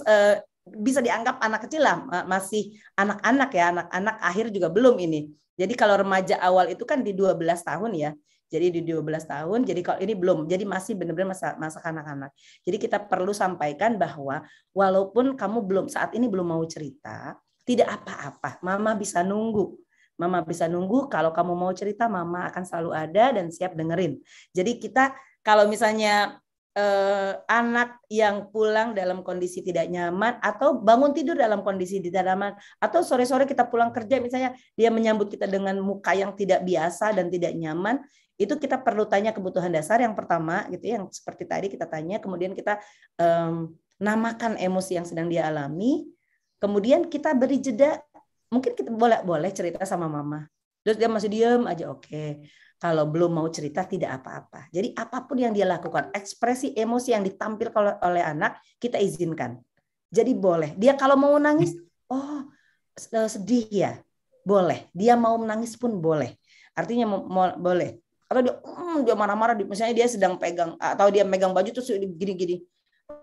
bisa dianggap anak kecil lah masih anak-anak ya anak-anak akhir juga belum ini. Jadi kalau remaja awal itu kan di 12 tahun ya. Jadi di 12 tahun jadi kalau ini belum jadi masih benar-benar masa masa anak-anak jadi kita perlu sampaikan bahwa walaupun kamu belum saat ini belum mau cerita tidak apa-apa mama bisa nunggu. Mama bisa nunggu kalau kamu mau cerita mama akan selalu ada dan siap dengerin. Jadi kita kalau misalnya eh, anak yang pulang dalam kondisi tidak nyaman atau bangun tidur dalam kondisi tidak nyaman. Atau sore-sore kita pulang kerja misalnya dia menyambut kita dengan muka yang tidak biasa dan tidak nyaman itu kita perlu tanya kebutuhan dasar yang pertama gitu ya, yang seperti tadi kita tanya. Kemudian kita um, namakan emosi yang sedang dia alami. Kemudian kita beri jeda. Mungkin kita boleh boleh cerita sama mama. Terus dia masih diem aja oke. okay. Kalau belum mau cerita tidak apa-apa. Jadi apa pun yang dia lakukan, ekspresi emosi yang ditampilkan oleh anak kita izinkan. Jadi boleh. Dia kalau mau nangis, oh eh, sedih ya, boleh. Dia mau menangis pun boleh. Artinya boleh. Atau dia, hmm, dia marah-marah, misalnya dia sedang pegang atau dia megang baju terus gini-gini.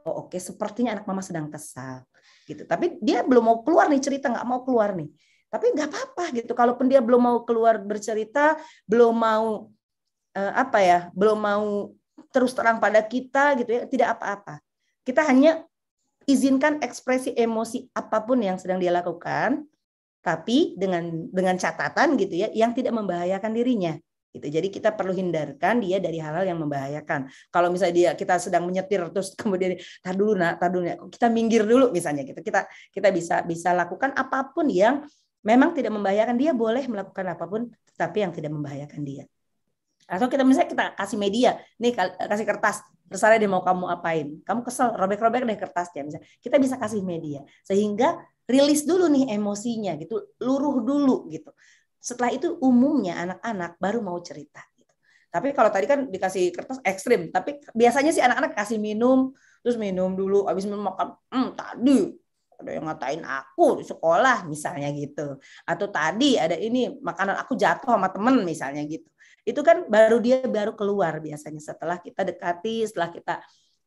Oh oke, okay. sepertinya anak mama sedang kesal gitu. Tapi dia belum mau keluar nih cerita, nggak mau keluar nih. Tapi nggak apa-apa gitu. Kalaupun dia belum mau keluar bercerita, belum mau uh, apa ya, belum mau terus terang pada kita gitu ya, tidak apa-apa. Kita hanya izinkan ekspresi emosi apa pun yang sedang dia lakukan, tapi dengan dengan catatan gitu ya, yang tidak membahayakan dirinya gitu. Jadi kita perlu hindarkan dia dari hal-hal yang membahayakan. Kalau misalnya dia kita sedang menyetir terus kemudian tar dulu nak, tar dulu nak. kita minggir dulu misalnya gitu. Kita kita bisa bisa lakukan apa pun yang memang tidak membahayakan dia boleh melakukan apa pun tapi yang tidak membahayakan dia. Atau kita misalnya kita kasih media nih kasih kertas terserah dia mau kamu apain. Kamu kesel robek-robek deh kertasnya misalnya. Kita bisa kasih media sehingga rilis dulu nih emosinya gitu luruh dulu gitu. Setelah itu umumnya anak-anak baru mau cerita gitu. tapi kalau tadi kan dikasih kertas ekstrim tapi biasanya sih anak-anak kasih minum terus minum dulu habis minum makan hmm, tadi ada yang ngatain aku di sekolah misalnya gitu. Atau tadi ada ini makanan aku jatuh sama temen misalnya gitu. Itu kan baru dia baru keluar biasanya. Setelah kita dekati setelah kita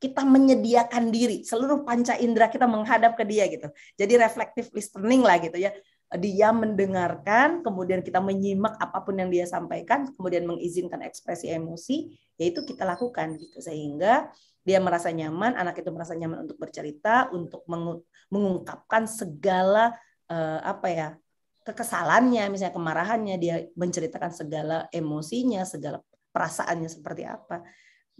kita menyediakan diri. Seluruh panca indera kita menghadap ke dia gitu. Jadi reflective listening lah gitu ya. Dia mendengarkan kemudian kita menyimak apa pun yang dia sampaikan kemudian mengizinkan ekspresi emosi yaitu kita lakukan gitu. Sehingga dia merasa nyaman, anak itu merasa nyaman untuk bercerita, untuk mengungkapkan segala uh, apa ya kekesalannya, misalnya kemarahannya, dia menceritakan segala emosinya, segala perasaannya seperti apa,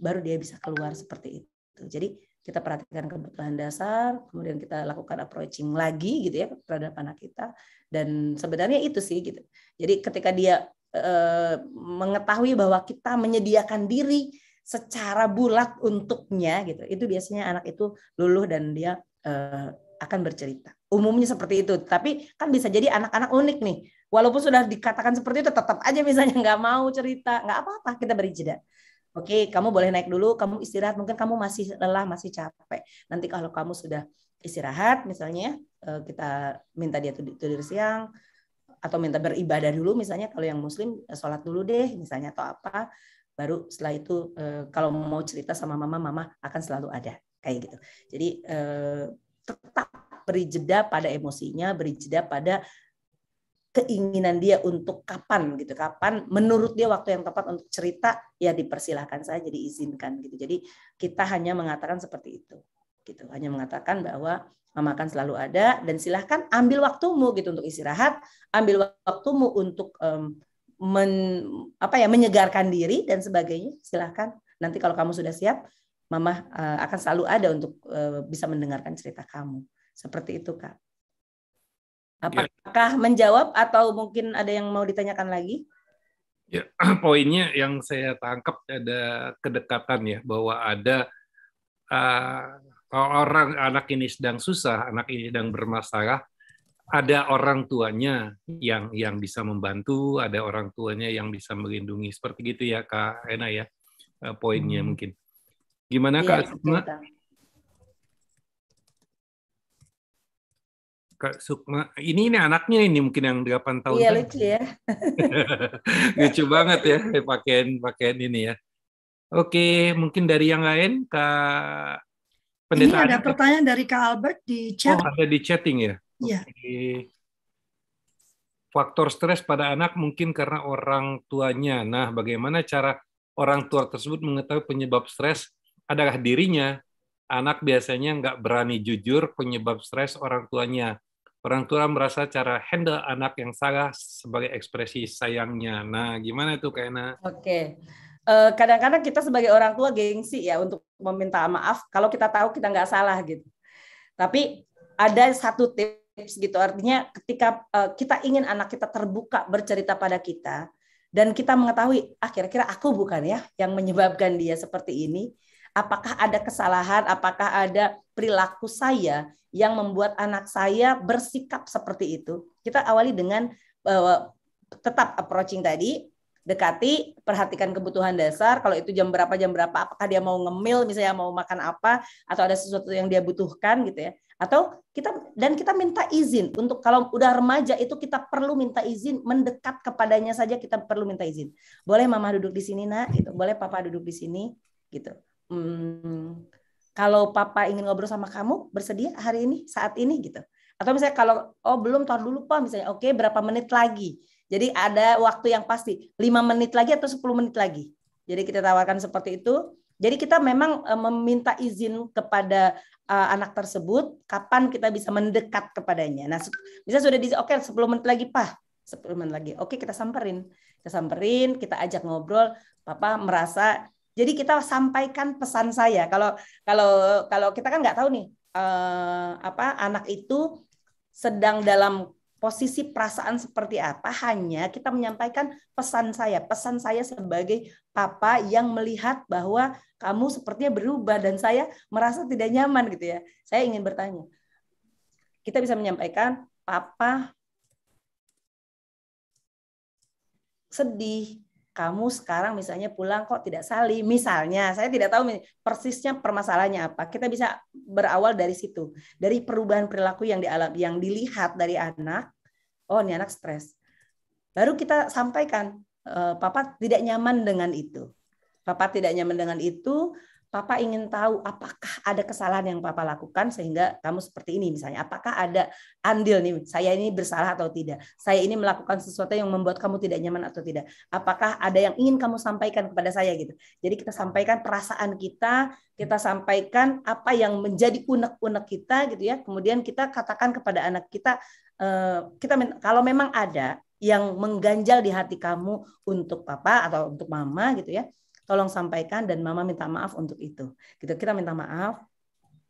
baru dia bisa keluar seperti itu. Jadi kita perhatikan kebutuhan dasar, kemudian kita lakukan approaching lagi gitu ya terhadap anak kita, dan sebenarnya itu sih gitu. Jadi ketika dia uh, mengetahui bahwa kita menyediakan diri secara bulat untuknya gitu. Itu biasanya anak itu luluh dan dia uh, akan bercerita. Umumnya seperti itu. Tapi kan bisa jadi anak-anak unik nih. Walaupun sudah dikatakan seperti itu tetap aja misalnya nggak mau cerita. Nggak apa-apa kita beri jeda. Oke, kamu boleh naik dulu, kamu istirahat, mungkin kamu masih lelah, masih capek. Nanti kalau kamu sudah istirahat misalnya uh, kita minta dia tidur siang atau minta beribadah dulu misalnya. Kalau yang muslim sholat dulu deh misalnya atau apa baru setelah itu kalau mau cerita sama mama mama akan selalu ada kayak gitu. Jadi tetap beri jeda pada emosinya beri jeda pada keinginan dia untuk kapan gitu kapan menurut dia waktu yang tepat untuk cerita ya dipersilahkan saja diizinkan gitu. Jadi kita hanya mengatakan seperti itu gitu. Hanya mengatakan bahwa mama akan selalu ada dan silahkan ambil waktumu gitu untuk istirahat ambil waktumu untuk um, men, apa ya menyegarkan diri dan sebagainya silahkan nanti kalau kamu sudah siap mama uh, akan selalu ada untuk uh, bisa mendengarkan cerita kamu seperti itu kak Ya. Apakah ya. menjawab atau mungkin ada yang mau ditanyakan lagi? Ya, poinnya yang saya tangkap ada kedekatan ya bahwa ada uh, orang anak ini sedang susah, anak ini sedang bermasalah, ada orang tuanya yang yang bisa membantu, ada orang tuanya yang bisa melindungi seperti gitu ya Kak Ena ya uh, poinnya hmm. mungkin. Gimana ya, Kak Sukma? Kak Sukma. Ini ini anaknya ini mungkin yang 8 tahun. Iya kan? lucu ya. lucu banget ya pakaian pakaian ini ya. Oke, mungkin dari yang lain Kak Pendeta. Ini ada pertanyaan dari Kak Albert di chat. Oh, ada di chatting ya? Iya. Faktor stres pada anak mungkin karena orang tuanya. Nah, bagaimana cara orang tua tersebut mengetahui penyebab stres adalah dirinya? Anak biasanya nggak berani jujur penyebab stres orang tuanya orang tua merasa cara handle anak yang salah sebagai ekspresi sayangnya. Nah, gimana itu kayaknya? Oke. Eh, kadang-kadang kita sebagai orang tua gengsi ya untuk meminta maaf kalau kita tahu kita nggak salah gitu. Tapi ada satu tips gitu artinya ketika uh, kita ingin anak kita terbuka bercerita pada kita dan kita mengetahui ah kira-kira aku bukan ya yang menyebabkan dia seperti ini apakah ada kesalahan apakah ada perilaku saya yang membuat anak saya bersikap seperti itu. Kita awali dengan uh, tetap approaching tadi, dekati, perhatikan kebutuhan dasar. Kalau itu jam berapa jam berapa, apakah dia mau ngemil, misalnya mau makan apa, atau ada sesuatu yang dia butuhkan gitu ya. Atau kita dan kita minta izin. Untuk kalau udah remaja itu kita perlu minta izin mendekat kepadanya saja kita perlu minta izin. Boleh mama duduk di sini nak, gitu. Boleh papa duduk di sini, gitu. Hmm, kalau papa ingin ngobrol sama kamu bersedia hari ini saat ini? Gitu. Atau misalnya kalau oh belum tar dulu pak. Misalnya oke okay, berapa menit lagi? Jadi ada waktu yang pasti. Lima menit lagi atau 10 menit lagi? Jadi kita tawarkan seperti itu. Jadi kita memang uh, meminta izin kepada uh, anak tersebut kapan kita bisa mendekat kepadanya. Nah bisa sudah di oke okay, 10 menit lagi pak. 10 menit lagi. Oke okay, kita samperin. Kita samperin kita ajak ngobrol. Papa merasa jadi kita sampaikan pesan saya. Kalau kalau kalau kita kan nggak tahu nih eh, apa anak itu sedang dalam posisi perasaan seperti apa hanya kita menyampaikan pesan saya. Pesan saya sebagai papa yang melihat bahwa kamu sepertinya berubah dan saya merasa tidak nyaman gitu ya. Saya ingin bertanya kita bisa menyampaikan papa sedih. Kamu sekarang misalnya pulang kok tidak saling. Misalnya saya tidak tahu persisnya permasalahannya apa. Kita bisa berawal dari situ. Dari perubahan perilaku yang dialam yang dilihat dari anak oh ini anak stres baru kita sampaikan e, papa tidak nyaman dengan itu papa tidak nyaman dengan itu Papa ingin tahu apakah ada kesalahan yang Papa lakukan sehingga kamu seperti ini misalnya. Apakah ada andil nih, saya ini bersalah atau tidak? Saya ini melakukan sesuatu yang membuat kamu tidak nyaman atau tidak? Apakah ada yang ingin kamu sampaikan kepada saya gitu? Jadi kita sampaikan perasaan kita, kita sampaikan apa yang menjadi unek-unek kita gitu ya. Kemudian kita katakan kepada anak kita, eh, kita kalau memang ada yang mengganjal di hati kamu untuk papa atau untuk mama gitu ya tolong sampaikan dan mama minta maaf untuk itu. Gitu kita minta maaf.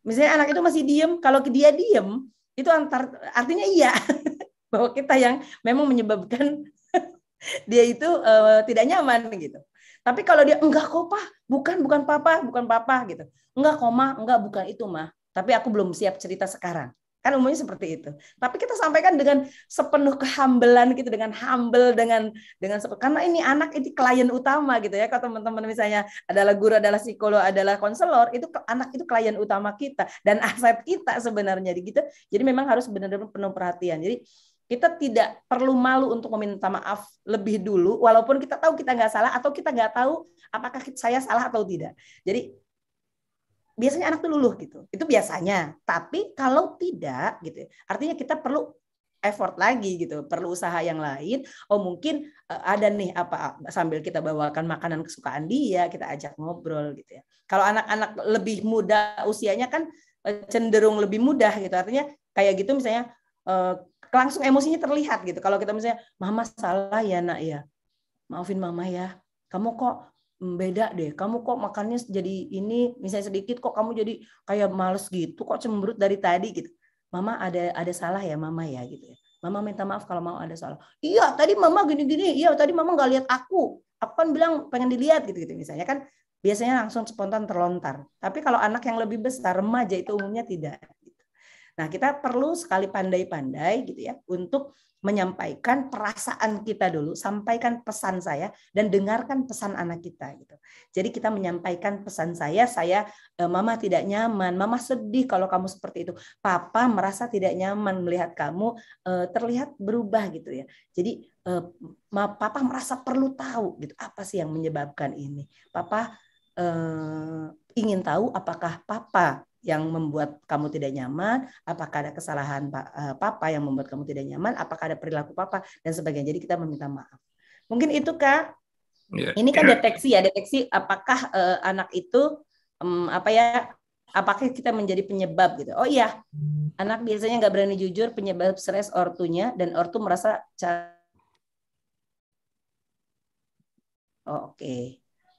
Misalnya anak itu masih diem, kalau dia diem itu antar artinya iya bahwa kita yang memang menyebabkan dia itu uh, tidak nyaman gitu. Tapi kalau dia enggak kok pak, bukan bukan papa, bukan papa gitu. Enggak kok mah, enggak bukan itu mah. Tapi aku belum siap cerita sekarang. Kan umumnya seperti itu. Tapi kita sampaikan dengan sepenuh kehambelan gitu, dengan humble, dengan dengan karena ini anak ini klien utama gitu ya. Kalau teman-teman misalnya adalah guru, adalah psikolog, adalah konselor, itu anak itu klien utama kita dan aset kita sebenarnya gitu. Jadi memang harus benar-benar penuh perhatian. Jadi kita tidak perlu malu untuk meminta maaf lebih dulu, walaupun kita tahu kita nggak salah atau kita nggak tahu apakah saya salah atau tidak. Jadi biasanya anak tuh luluh gitu. Itu biasanya. Tapi kalau tidak gitu, artinya kita perlu effort lagi gitu, perlu usaha yang lain. Oh mungkin uh, ada nih apa sambil kita bawakan makanan kesukaan dia, kita ajak ngobrol gitu ya. Kalau anak-anak lebih muda usianya kan uh, cenderung lebih mudah gitu. Artinya kayak gitu misalnya uh, langsung emosinya terlihat gitu. Kalau kita misalnya mama salah ya nak ya. Maafin mama ya. Kamu kok beda deh. Kamu kok makannya jadi ini misalnya sedikit kok kamu jadi kayak males gitu, kok cemberut dari tadi gitu. Mama ada ada salah ya mama ya gitu ya. Mama minta maaf kalau mau ada salah. Iya, tadi mama gini-gini. Iya, tadi mama nggak lihat aku. Aku kan bilang pengen dilihat gitu-gitu misalnya kan biasanya langsung spontan terlontar. Tapi kalau anak yang lebih besar, remaja itu umumnya tidak. Nah, kita perlu sekali pandai-pandai gitu ya untuk menyampaikan perasaan kita dulu, sampaikan pesan saya dan dengarkan pesan anak kita gitu. Jadi kita menyampaikan pesan saya, saya e, mama tidak nyaman, mama sedih kalau kamu seperti itu. Papa merasa tidak nyaman melihat kamu e, terlihat berubah gitu ya. Jadi e, papa merasa perlu tahu gitu apa sih yang menyebabkan ini. Papa ingin tahu apakah papa yang membuat kamu tidak nyaman, apakah ada kesalahan uh, papa yang membuat kamu tidak nyaman, apakah ada perilaku papa dan sebagainya. Jadi kita meminta maaf. Mungkin itu kak. Yeah. Ini kan deteksi ya, deteksi apakah uh, anak itu um, apa ya, apakah kita menjadi penyebab gitu. Oh iya, anak biasanya nggak berani jujur penyebab stres ortunya dan ortu merasa Oh, Oke. Okay.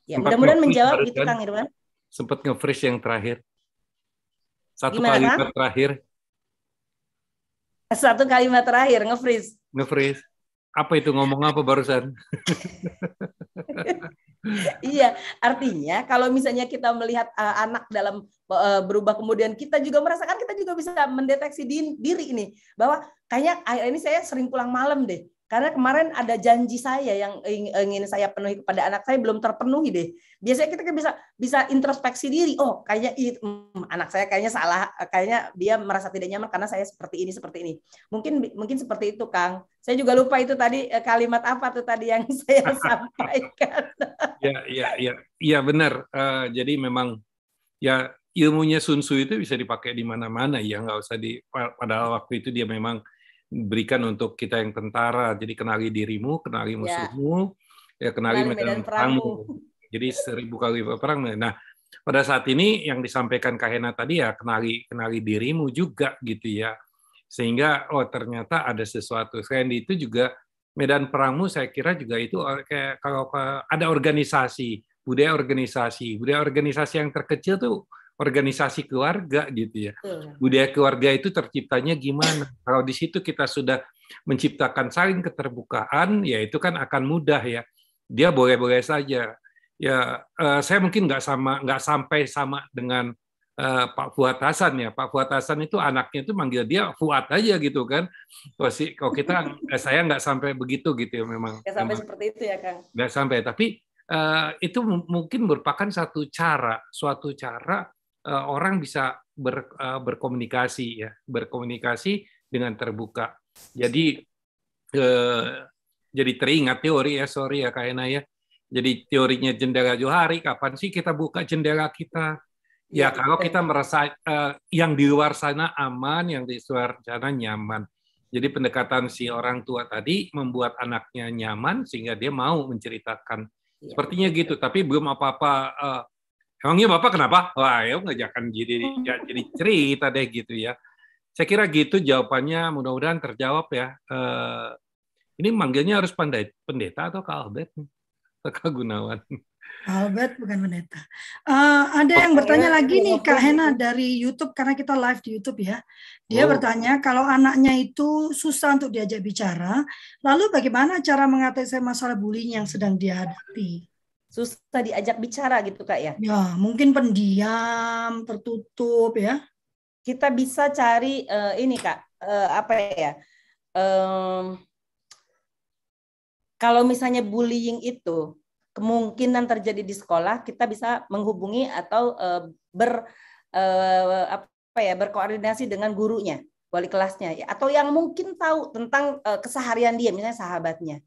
Ya, mudah-mudahan menjawab gitu Kang Irwan. Sempat nge-freeze yang terakhir. Satu Gimana? kalimat terakhir. Satu kalimat terakhir, nge-freeze. Nge-freeze. Apa itu ngomong apa barusan? iya, artinya kalau misalnya kita melihat uh, anak dalam uh, berubah kemudian kita juga merasakan kita juga bisa mendeteksi diri ini bahwa kayaknya ini saya sering pulang malam deh karena kemarin ada janji saya yang ingin saya penuhi kepada anak saya belum terpenuhi deh. Biasanya kita kan bisa bisa introspeksi diri. Oh, kayaknya hmm, anak saya kayaknya salah, kayaknya dia merasa tidak nyaman karena saya seperti ini seperti ini. Mungkin mungkin seperti itu, Kang. Saya juga lupa itu tadi eh, kalimat apa tuh tadi yang saya sampaikan. ya, ya, ya, ya benar. Uh, jadi memang ya ilmunya Sun Tzu itu bisa dipakai di mana-mana ya, nggak usah di pada waktu itu dia memang berikan untuk kita yang tentara. Jadi kenali dirimu, kenali ya. musuhmu, ya, ya kenali, medan perangmu. Jadi seribu kali perang. Nah, pada saat ini yang disampaikan Kahena tadi ya kenali kenali dirimu juga gitu ya. Sehingga oh ternyata ada sesuatu. Selain itu juga medan perangmu saya kira juga itu eh, kayak kalau ada organisasi, budaya organisasi, budaya organisasi yang terkecil tuh organisasi keluarga gitu ya. Budaya keluarga itu terciptanya gimana? Kalau di situ kita sudah menciptakan saling keterbukaan, ya itu kan akan mudah ya. Dia boleh-boleh saja. Ya, uh, saya mungkin nggak sama, nggak sampai sama dengan uh, Pak Fuad Hasan ya. Pak Fuad Hasan itu anaknya itu manggil dia Fuad aja gitu kan. Kalau, si, kalau kita, eh, saya nggak sampai begitu gitu ya memang. Nggak sampai memang. seperti itu ya Kang. Nggak sampai, tapi uh, itu mungkin merupakan satu cara, suatu cara Eh, orang bisa ber, uh, berkomunikasi ya, berkomunikasi dengan terbuka. Jadi uh, jadi teringat teori ya, sorry ya Kaina ya. Jadi teorinya jendela Johari, kapan sih kita buka jendela kita? Ya, ya kalau kita merasa uh, yang di luar sana aman, yang di luar sana nyaman. Jadi pendekatan si orang tua tadi membuat anaknya nyaman sehingga dia mau menceritakan. Ya, Sepertinya gitu, tapi belum apa-apa uh, Emangnya Bapak kenapa? Wah, ya ngajakan jadi jadi cerita deh gitu ya. Saya kira gitu jawabannya mudah-mudahan terjawab ya. Uh, ini manggilnya harus pandai pendeta atau Kak Albert? Kak Gunawan. Albert bukan pendeta. Uh, ada yang bertanya lagi nih Kak Hena dari YouTube karena kita live di YouTube ya. Dia oh. bertanya kalau anaknya itu susah untuk diajak bicara, lalu bagaimana cara mengatasi masalah bullying yang sedang dihadapi? Susah diajak bicara gitu kak ya? Ya mungkin pendiam, tertutup ya. kita bisa cari uh, ini kak uh, apa ya um, kalau misalnya bullying itu kemungkinan terjadi di sekolah kita bisa menghubungi atau uh, ber uh, apa ya berkoordinasi dengan gurunya wali kelasnya ya atau yang mungkin tahu tentang uh, keseharian dia misalnya sahabatnya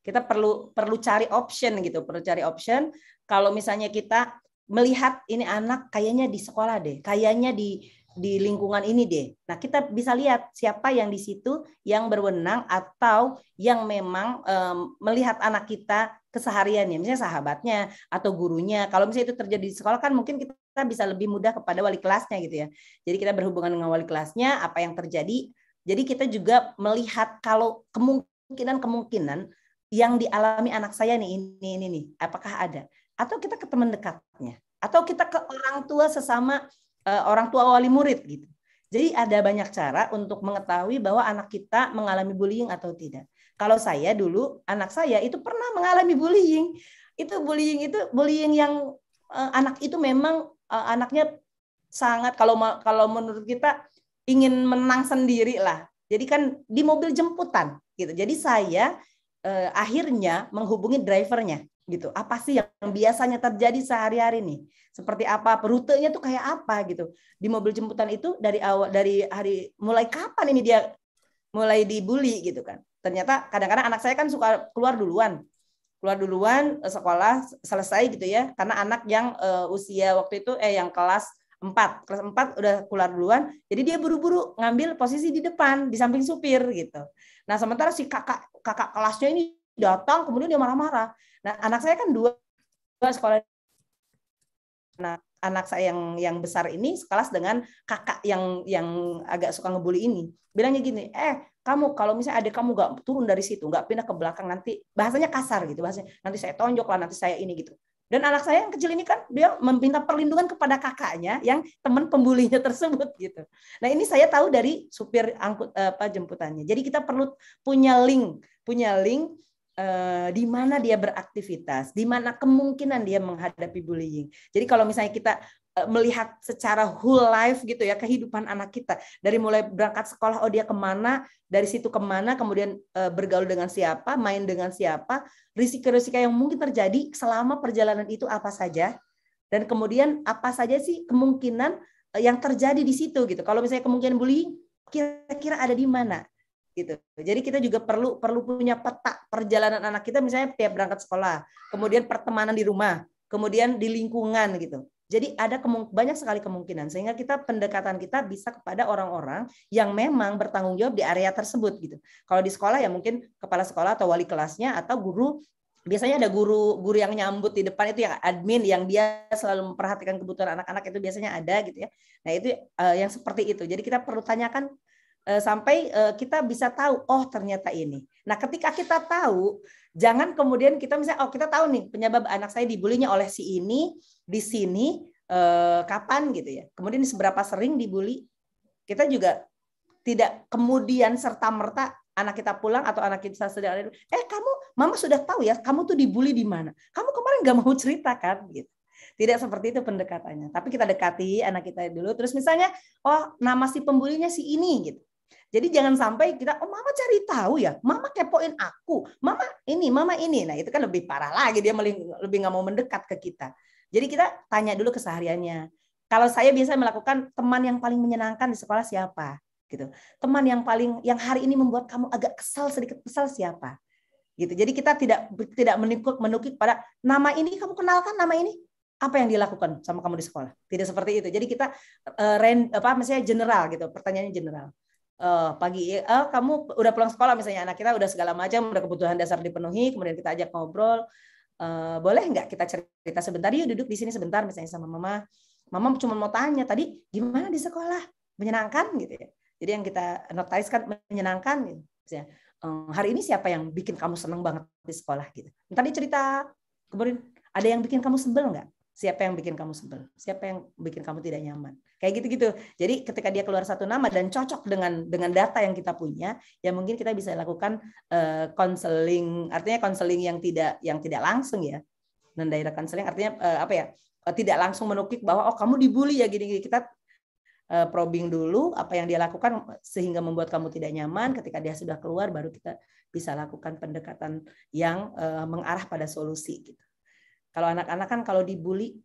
kita perlu perlu cari option gitu perlu cari option kalau misalnya kita melihat ini anak kayaknya di sekolah deh kayaknya di di lingkungan ini deh. Nah, kita bisa lihat siapa yang di situ yang berwenang atau yang memang um, melihat anak kita kesehariannya, misalnya sahabatnya atau gurunya. Kalau misalnya itu terjadi di sekolah kan mungkin kita bisa lebih mudah kepada wali kelasnya gitu ya. Jadi kita berhubungan dengan wali kelasnya, apa yang terjadi. Jadi kita juga melihat kalau kemungkinan-kemungkinan yang dialami anak saya nih ini ini nih, apakah ada? Atau kita ke teman dekatnya, atau kita ke orang tua sesama uh, orang tua wali murid gitu. Jadi ada banyak cara untuk mengetahui bahwa anak kita mengalami bullying atau tidak. Kalau saya dulu anak saya itu pernah mengalami bullying. Itu bullying itu bullying yang uh, anak itu memang uh, anaknya sangat kalau kalau menurut kita ingin menang sendiri lah. Jadi kan di mobil jemputan gitu. Jadi saya uh, akhirnya menghubungi drivernya gitu. Apa sih yang biasanya terjadi sehari-hari nih? seperti apa? Rutenya tuh kayak apa gitu? Di mobil jemputan itu dari awal dari hari mulai kapan ini dia mulai dibully gitu kan? Ternyata kadang-kadang anak saya kan suka keluar duluan. Keluar duluan eh, sekolah selesai gitu ya. Karena anak yang uh, usia waktu itu eh yang kelas 4 kelas 4 udah keluar duluan jadi dia buru-buru ngambil posisi di depan di samping supir gitu. Nah sementara si kakak kakak kelasnya ini datang kemudian dia marah-marah. Nah anak saya kan dua sekolah. Anak anak saya yang yang besar ini sekelas dengan kakak yang yang agak suka ngebully ini. Bilangnya gini eh kamu kalau misalnya adik kamu nggak turun dari situ nggak pindah ke belakang nanti bahasanya kasar gitu bahasanya nanti saya tonjok lah nanti saya ini gitu dan anak saya yang kecil ini kan dia meminta perlindungan kepada kakaknya yang teman pembulinya tersebut gitu nah ini saya tahu dari supir angkut apa jemputannya jadi kita perlu punya link punya link Eh, di mana dia beraktivitas, di mana kemungkinan dia menghadapi bullying. Jadi kalau misalnya kita eh, melihat secara whole life gitu ya kehidupan anak kita dari mulai berangkat sekolah oh dia ke mana dari situ ke mana kemudian eh, bergaul dengan siapa main dengan siapa risiko-risiko yang mungkin terjadi selama perjalanan itu apa saja dan kemudian apa saja sih kemungkinan yang terjadi di situ gitu kalau misalnya kemungkinan bullying kira-kira ada di mana gitu. Jadi kita juga perlu perlu punya peta perjalanan anak kita misalnya tiap berangkat sekolah, kemudian pertemanan di rumah, kemudian di lingkungan gitu. Jadi ada banyak sekali kemungkinan sehingga kita pendekatan kita bisa kepada orang-orang yang memang bertanggung jawab di area tersebut gitu. Kalau di sekolah ya mungkin kepala sekolah atau wali kelasnya atau guru biasanya ada guru guru yang nyambut di depan itu yang admin yang dia selalu memperhatikan kebutuhan anak-anak itu biasanya ada gitu ya. Nah, itu uh, yang seperti itu. Jadi kita perlu tanyakan Eh, sampai eh, kita bisa tahu oh ternyata ini. Nah, ketika kita tahu, jangan kemudian kita misalnya oh kita tahu nih penyebab anak saya dibulinya oleh si ini di sini eh, kapan gitu ya. Kemudian seberapa sering dibully. Kita juga tidak kemudian serta merta anak kita pulang atau anak kita sedang ada eh kamu mama sudah tahu ya kamu tuh dibully di mana kamu kemarin nggak mau cerita kan gitu tidak seperti itu pendekatannya tapi kita dekati anak kita dulu terus misalnya oh nama si pembulinya si ini gitu jadi jangan sampai kita, oh mama cari tahu ya, mama kepoin aku, mama ini, mama ini. Nah itu kan lebih parah lagi, dia lebih nggak mau mendekat ke kita. Jadi kita tanya dulu kesehariannya. Kalau saya biasa melakukan teman yang paling menyenangkan di sekolah siapa? gitu. Teman yang paling yang hari ini membuat kamu agak kesal sedikit kesal siapa? Gitu. Jadi kita tidak tidak menukik menukik pada nama ini kamu kenalkan nama ini apa yang dilakukan sama kamu di sekolah? Tidak seperti itu. Jadi kita uh, rend, apa misalnya general gitu, pertanyaannya general uh, pagi uh, kamu udah pulang sekolah misalnya anak kita udah segala macam udah kebutuhan dasar dipenuhi kemudian kita ajak ngobrol uh, boleh nggak kita cerita sebentar? Yuk duduk di sini sebentar misalnya sama mama. Mama cuma mau tanya tadi gimana di sekolah? Menyenangkan? Gitu ya. Jadi yang kita notice kan menyenangkan? Gitu. Misalnya, uh, hari ini siapa yang bikin kamu senang banget di sekolah? Gitu. Tadi cerita kemudian ada yang bikin kamu sebel nggak siapa yang bikin kamu sebel siapa yang bikin kamu tidak nyaman kayak gitu-gitu. Jadi ketika dia keluar satu nama dan cocok dengan dengan data yang kita punya, ya mungkin kita bisa lakukan konseling, uh, artinya konseling yang tidak yang tidak langsung ya. Dan daerah konseling artinya uh, apa ya? Uh, tidak langsung menukik bahwa oh kamu dibully ya gini-gini. Kita uh, probing dulu apa yang dia lakukan sehingga membuat kamu tidak nyaman. Ketika dia sudah keluar, baru kita bisa lakukan pendekatan yang uh, mengarah pada solusi. Gitu. Kalau anak-anak kan kalau dibully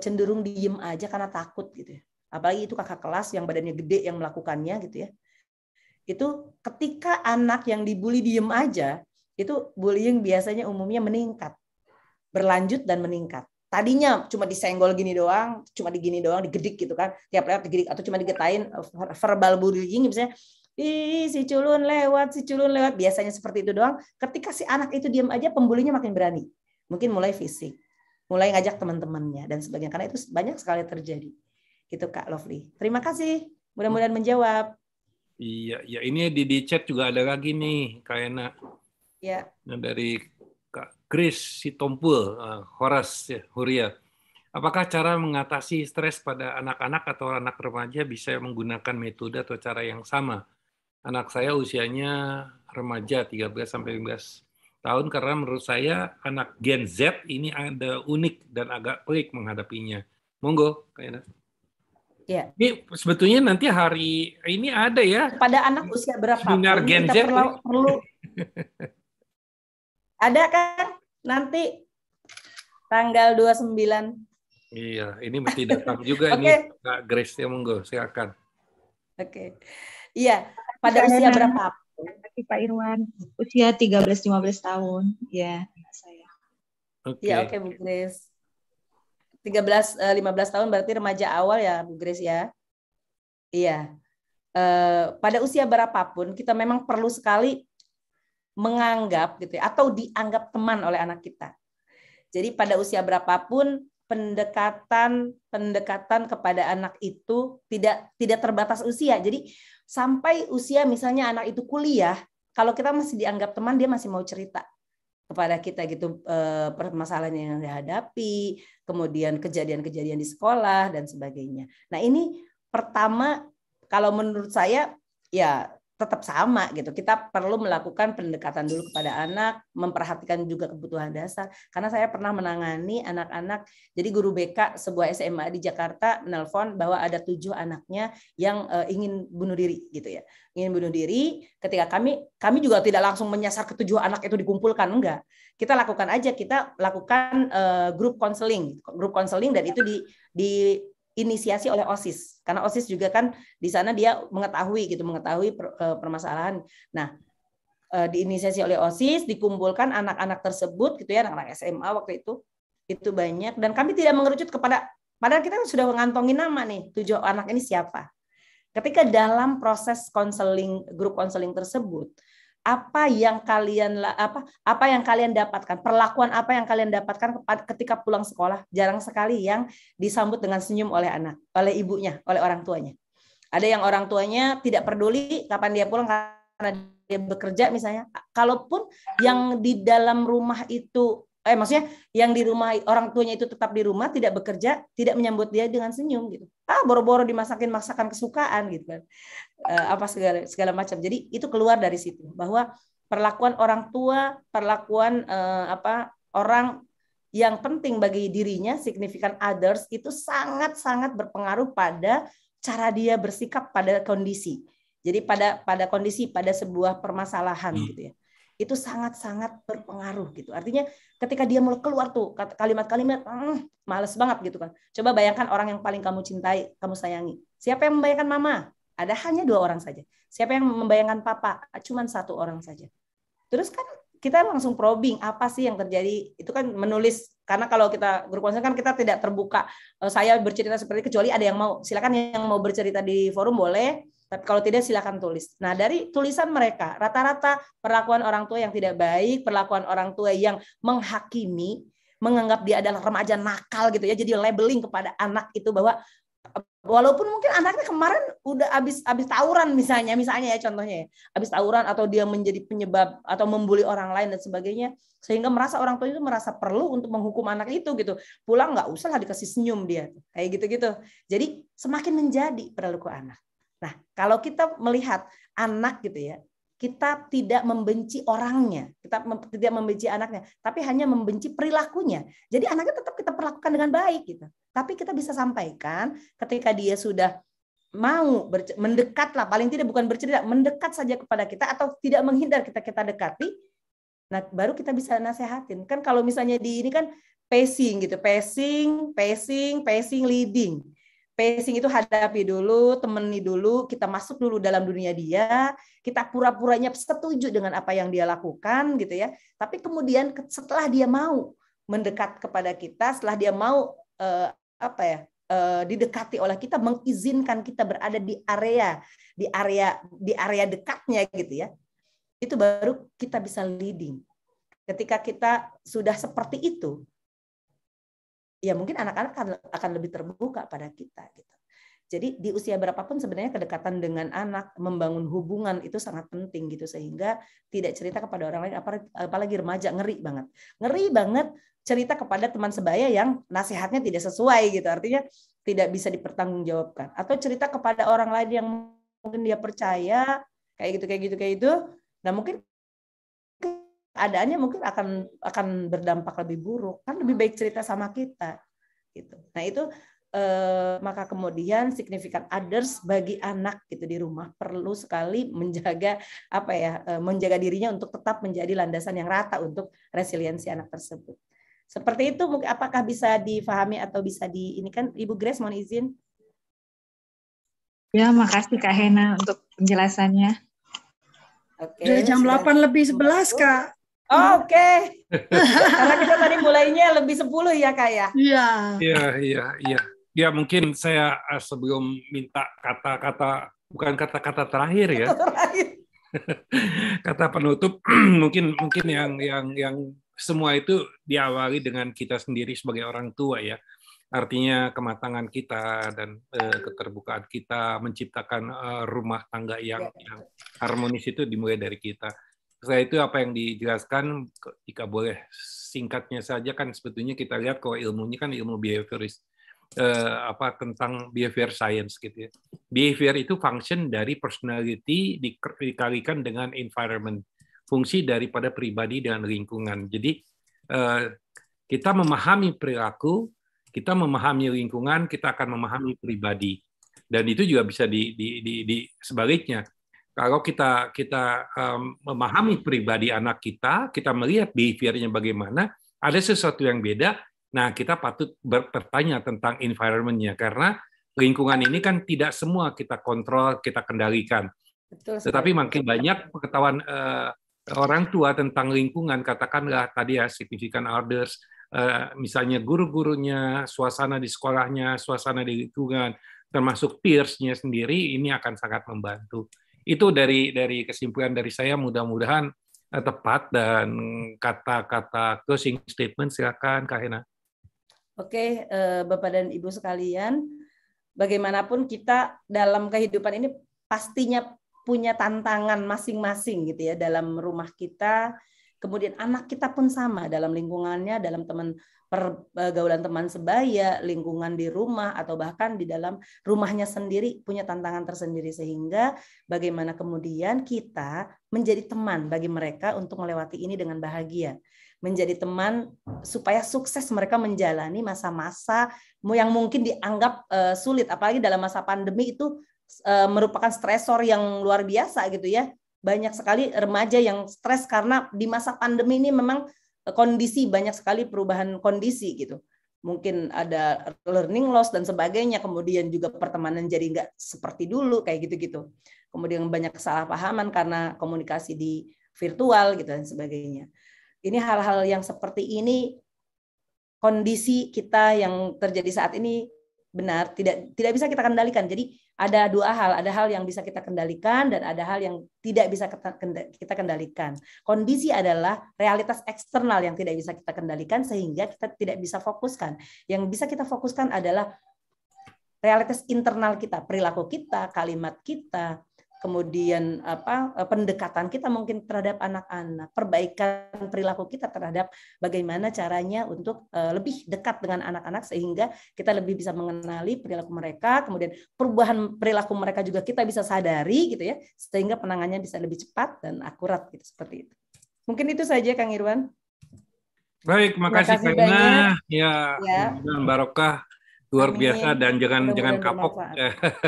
cenderung diem aja karena takut gitu ya. Apalagi itu kakak kelas yang badannya gede yang melakukannya gitu ya. Itu ketika anak yang dibully diem aja, itu bullying biasanya umumnya meningkat. Berlanjut dan meningkat tadinya cuma disenggol gini doang, cuma digini doang, digedik gitu kan, tiap lewat digedik atau cuma digetain eh, verbal bullying misalnya, ih si culun lewat, si culun lewat, biasanya seperti itu doang. Ketika si anak itu diam aja, pembulinya makin berani. Mungkin mulai fisik, mulai ngajak teman-temannya dan sebagainya. Karena itu banyak sekali terjadi. Gitu Kak Lovely. Terima kasih. Mudah-mudahan menjawab. Iya, ya ini di, di chat juga ada lagi nih, kayaknya. Ya. Nah, dari Chris Sitompul, uh, Horas ya, Huria. Apakah cara mengatasi stres pada anak-anak atau anak remaja bisa menggunakan metode atau cara yang sama? Anak saya usianya remaja 13 sampai 15 tahun karena menurut saya anak Gen Z ini ada unik dan agak pelik menghadapinya. Monggo, kayaknya. Ya. Ini sebetulnya nanti hari ini ada ya. Pada anak usia berapa? Seminar Gen Z. Perlu, perlu ada kan nanti tanggal 29. Iya, ini mesti datang juga okay. ini Kak Grace ya monggo, silakan. Oke. Okay. Iya, pada usia berapa? Pak Irwan, usia 13 15 tahun. Ya, saya. Oke. Okay. Iya, oke okay, Bu Grace. 13 15 tahun berarti remaja awal ya Bu Grace ya. Iya. Uh, pada usia berapapun kita memang perlu sekali menganggap gitu ya, atau dianggap teman oleh anak kita. Jadi pada usia berapapun pendekatan pendekatan kepada anak itu tidak tidak terbatas usia. Jadi sampai usia misalnya anak itu kuliah, kalau kita masih dianggap teman dia masih mau cerita kepada kita gitu eh, permasalahan yang dihadapi, kemudian kejadian-kejadian di sekolah dan sebagainya. Nah, ini pertama kalau menurut saya ya tetap sama gitu. Kita perlu melakukan pendekatan dulu kepada anak, memperhatikan juga kebutuhan dasar. Karena saya pernah menangani anak-anak, jadi guru BK sebuah SMA di Jakarta menelpon bahwa ada tujuh anaknya yang uh, ingin bunuh diri gitu ya, ingin bunuh diri. Ketika kami kami juga tidak langsung menyasar ketujuh anak itu dikumpulkan, enggak. Kita lakukan aja, kita lakukan uh, grup konseling, grup konseling dan itu di di inisiasi oleh OSIS karena OSIS juga kan di sana dia mengetahui gitu mengetahui uh, permasalahan. Nah, uh, diinisiasi oleh OSIS dikumpulkan anak-anak tersebut gitu ya anak-anak SMA waktu itu itu banyak dan kami tidak mengerucut kepada padahal kita sudah mengantongi nama nih tujuh anak ini siapa. Ketika dalam proses konseling grup konseling tersebut apa yang kalian apa apa yang kalian dapatkan perlakuan apa yang kalian dapatkan ketika pulang sekolah. Jarang sekali yang disambut dengan senyum oleh anak oleh ibunya oleh orang tuanya. Ada yang orang tuanya tidak peduli kapan dia pulang karena dia bekerja misalnya. Kalaupun yang di dalam rumah itu eh maksudnya yang di rumah orang tuanya itu tetap di rumah tidak bekerja tidak menyambut dia dengan senyum gitu. Ah boro-boro dimasakin masakan kesukaan gitu kan. Uh, apa segala segala macam. Jadi itu keluar dari situ bahwa perlakuan orang tua perlakuan uh, apa orang yang penting bagi dirinya signifikan others itu sangat sangat berpengaruh pada cara dia bersikap pada kondisi. Jadi pada pada kondisi pada sebuah permasalahan hmm. gitu ya itu sangat-sangat berpengaruh gitu. Artinya ketika dia mulai keluar tuh kalimat-kalimat mm, males banget gitu kan. Coba bayangkan orang yang paling kamu cintai, kamu sayangi. Siapa yang membayangkan mama? Ada hanya dua orang saja. Siapa yang membayangkan papa? Cuma satu orang saja. Terus kan kita langsung probing apa sih yang terjadi itu kan menulis karena kalau kita grup konseling kan kita tidak terbuka eh, saya bercerita seperti kecuali ada yang mau silakan yang mau bercerita di forum boleh tapi kalau tidak silakan tulis. Nah, dari tulisan mereka, rata-rata perlakuan orang tua yang tidak baik, perlakuan orang tua yang menghakimi, menganggap dia adalah remaja nakal gitu ya. Jadi labeling kepada anak itu bahwa walaupun mungkin anaknya kemarin udah habis habis tawuran misalnya, misalnya ya contohnya ya, habis tawuran atau dia menjadi penyebab atau membuli orang lain dan sebagainya, sehingga merasa orang tua itu merasa perlu untuk menghukum anak itu gitu. Pulang nggak usah lah dikasih senyum dia, kayak gitu-gitu. Jadi semakin menjadi perilaku anak. Nah, kalau kita melihat anak gitu ya, kita tidak membenci orangnya, kita tidak membenci anaknya, tapi hanya membenci perilakunya. Jadi anaknya tetap kita perlakukan dengan baik gitu. Tapi kita bisa sampaikan ketika dia sudah mau mendekat lah paling tidak bukan bercerita mendekat saja kepada kita atau tidak menghindar kita kita dekati nah baru kita bisa nasehatin kan kalau misalnya di ini kan pacing gitu pacing pacing pacing leading pacing itu hadapi dulu temani dulu kita masuk dulu dalam dunia dia kita pura-puranya setuju dengan apa yang dia lakukan gitu ya. Tapi kemudian setelah dia mau mendekat kepada kita setelah dia mau uh, apa ya uh, didekati oleh kita mengizinkan kita berada di area di area di area dekatnya gitu ya itu baru kita bisa leading. Ketika kita sudah seperti itu ya mungkin anak-anak akan, lebih terbuka pada kita gitu jadi di usia berapapun sebenarnya kedekatan dengan anak, membangun hubungan itu sangat penting gitu sehingga tidak cerita kepada orang lain apalagi remaja ngeri banget. Ngeri banget cerita kepada teman sebaya yang nasihatnya tidak sesuai gitu. Artinya tidak bisa dipertanggungjawabkan atau cerita kepada orang lain yang mungkin dia percaya kayak gitu kayak gitu kayak itu. Nah, mungkin keadaannya mungkin akan akan berdampak lebih buruk. Kan lebih baik cerita sama kita gitu. Nah, itu eh, maka kemudian signifikan others bagi anak gitu di rumah perlu sekali menjaga apa ya eh, menjaga dirinya untuk tetap menjadi landasan yang rata untuk resiliensi anak tersebut. Seperti itu apakah bisa difahami atau bisa di ini kan Ibu Grace mohon izin. Ya, makasih Kak Hena untuk penjelasannya. Oke. Udah jam 8 lebih 11, Kak. Oh, Oke. Okay. Karena kita tadi mulainya lebih 10 ya, Kak ya? Iya. Iya, iya, iya. Ya, mungkin saya eh, sebelum minta kata-kata bukan kata-kata terakhir ya. Terakhir. kata penutup mungkin mungkin yang yang yang semua itu diawali dengan kita sendiri sebagai orang tua ya. Artinya kematangan kita dan uh, keterbukaan kita menciptakan uh, rumah tangga yang, ya. yang harmonis itu dimulai dari kita. Setelah itu apa yang dijelaskan, jika boleh singkatnya saja kan sebetulnya kita lihat kalau ilmunya kan ilmu behavioris uh, apa tentang behavior science gitu ya. Behavior itu function dari personality dikalikan dengan environment fungsi daripada pribadi dan lingkungan. Jadi eh, kita memahami perilaku, kita memahami lingkungan, kita akan memahami pribadi. Dan itu juga bisa di, di, di, di sebaliknya. Kalau kita kita um, memahami pribadi anak kita, kita melihat behaviornya bagaimana, ada sesuatu yang beda. Nah, kita patut bertanya tentang environmentnya karena lingkungan ini kan tidak semua kita kontrol, kita kendalikan. Betul, Tetapi makin banyak pengetahuan uh, orang tua tentang lingkungan, katakanlah tadi ya signifikan others, eh, misalnya guru-gurunya, suasana di sekolahnya, suasana di lingkungan, termasuk peersnya sendiri, ini akan sangat membantu. Itu dari dari kesimpulan dari saya, mudah-mudahan eh, tepat dan kata-kata closing statement silakan Kak Hena. Oke, eh, Bapak dan Ibu sekalian, bagaimanapun kita dalam kehidupan ini pastinya punya tantangan masing-masing gitu ya dalam rumah kita. Kemudian anak kita pun sama dalam lingkungannya, dalam teman pergaulan teman sebaya, lingkungan di rumah atau bahkan di dalam rumahnya sendiri punya tantangan tersendiri. Sehingga bagaimana kemudian kita menjadi teman bagi mereka untuk melewati ini dengan bahagia. Menjadi teman supaya sukses mereka menjalani masa-masa yang mungkin dianggap uh, sulit. Apalagi dalam masa pandemi itu uh, merupakan stresor yang luar biasa gitu ya. Banyak sekali remaja yang stres karena di masa pandemi ini memang kondisi banyak sekali perubahan kondisi gitu. Mungkin ada learning loss dan sebagainya, kemudian juga pertemanan jadi nggak seperti dulu kayak gitu-gitu. Kemudian banyak kesalahpahaman karena komunikasi di virtual gitu dan sebagainya. Ini hal-hal yang seperti ini kondisi kita yang terjadi saat ini benar tidak tidak bisa kita kendalikan. Jadi ada dua hal, ada hal yang bisa kita kendalikan dan ada hal yang tidak bisa kita kendalikan. Kondisi adalah realitas eksternal yang tidak bisa kita kendalikan sehingga kita tidak bisa fokuskan. Yang bisa kita fokuskan adalah realitas internal kita, perilaku kita, kalimat kita, kemudian apa eh, pendekatan kita mungkin terhadap anak-anak, perbaikan perilaku kita terhadap bagaimana caranya untuk uh, lebih dekat dengan anak-anak sehingga kita lebih bisa mengenali perilaku mereka, kemudian perubahan perilaku mereka juga kita bisa sadari gitu ya, sehingga penanganannya bisa lebih cepat dan akurat gitu seperti itu. Mungkin itu saja Kang Irwan. Baik, makasih, makasih Kak Ya, ya. barokah Luar Amin. biasa dan jangan jangan Mudah-mudahan kapok.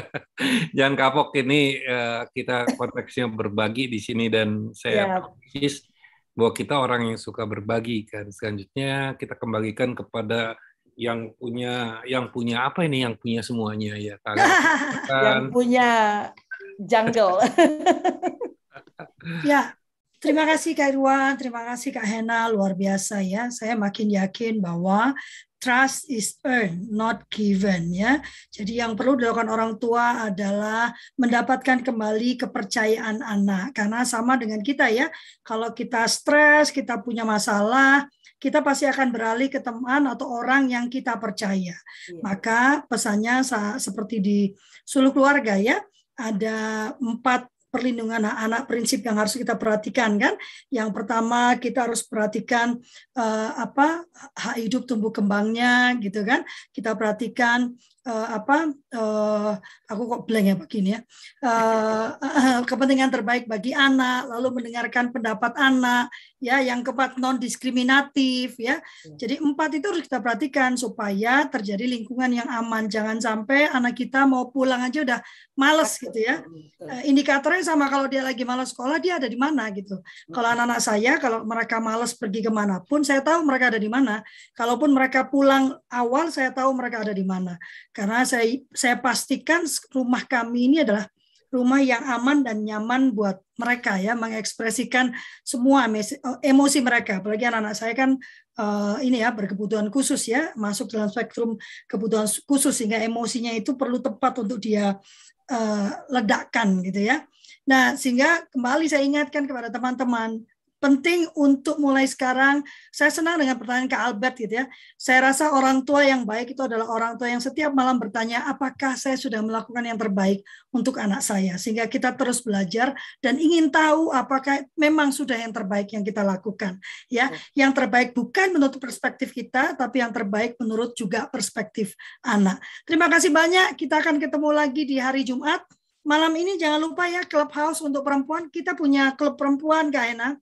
jangan kapok ini eh, kita konteksnya berbagi di sini dan saya Ya. persis bahwa kita orang yang suka berbagi kan. Selanjutnya kita kembalikan kepada yang punya yang punya apa ini yang punya semuanya ya. Kalau yang kan punya jungle. Ya, terima kasih Kak Irwan, terima kasih Kak Hena, luar biasa ya. Saya makin yakin bahwa trust is earned, not given ya. Jadi yang perlu dilakukan orang tua adalah mendapatkan kembali kepercayaan anak. Karena sama dengan kita ya, kalau kita stres, kita punya masalah, kita pasti akan beralih ke teman atau orang yang kita percaya. Iya. Maka pesannya sa- seperti di suluh keluarga ya, ada empat perlindungan hak anak prinsip yang harus kita perhatikan kan. Yang pertama kita harus perhatikan eh, apa hak hidup tumbuh kembangnya gitu kan. Kita perhatikan eh, apa eh, aku kok blank ya begini ya. Eh, kepentingan terbaik bagi anak, lalu mendengarkan pendapat anak, ya yang keempat non diskriminatif ya. Jadi empat itu harus kita perhatikan supaya terjadi lingkungan yang aman. Jangan sampai anak kita mau pulang aja udah males gitu ya. Eh, Indikatornya sama kalau dia lagi malas sekolah dia ada di mana gitu. Kalau anak-anak saya kalau mereka malas pergi ke mana pun saya tahu mereka ada di mana. Kalaupun mereka pulang awal saya tahu mereka ada di mana. Karena saya saya pastikan rumah kami ini adalah rumah yang aman dan nyaman buat mereka ya mengekspresikan semua emosi, emosi mereka. Apalagi anak-anak saya kan eh, ini ya berkebutuhan khusus ya masuk dalam spektrum kebutuhan khusus sehingga emosinya itu perlu tepat untuk dia eh, ledakan gitu ya. Nah, sehingga kembali saya ingatkan kepada teman-teman, penting untuk mulai sekarang. Saya senang dengan pertanyaan Kak Albert gitu ya. Saya rasa orang tua yang baik itu adalah orang tua yang setiap malam bertanya, apakah saya sudah melakukan yang terbaik untuk anak saya? Sehingga kita terus belajar dan ingin tahu apakah memang sudah yang terbaik yang kita lakukan. Ya, yang terbaik bukan menurut perspektif kita, tapi yang terbaik menurut juga perspektif anak. Terima kasih banyak. Kita akan ketemu lagi di hari Jumat. Malam ini jangan lupa ya Clubhouse untuk perempuan. Kita punya klub perempuan, Kak Ena.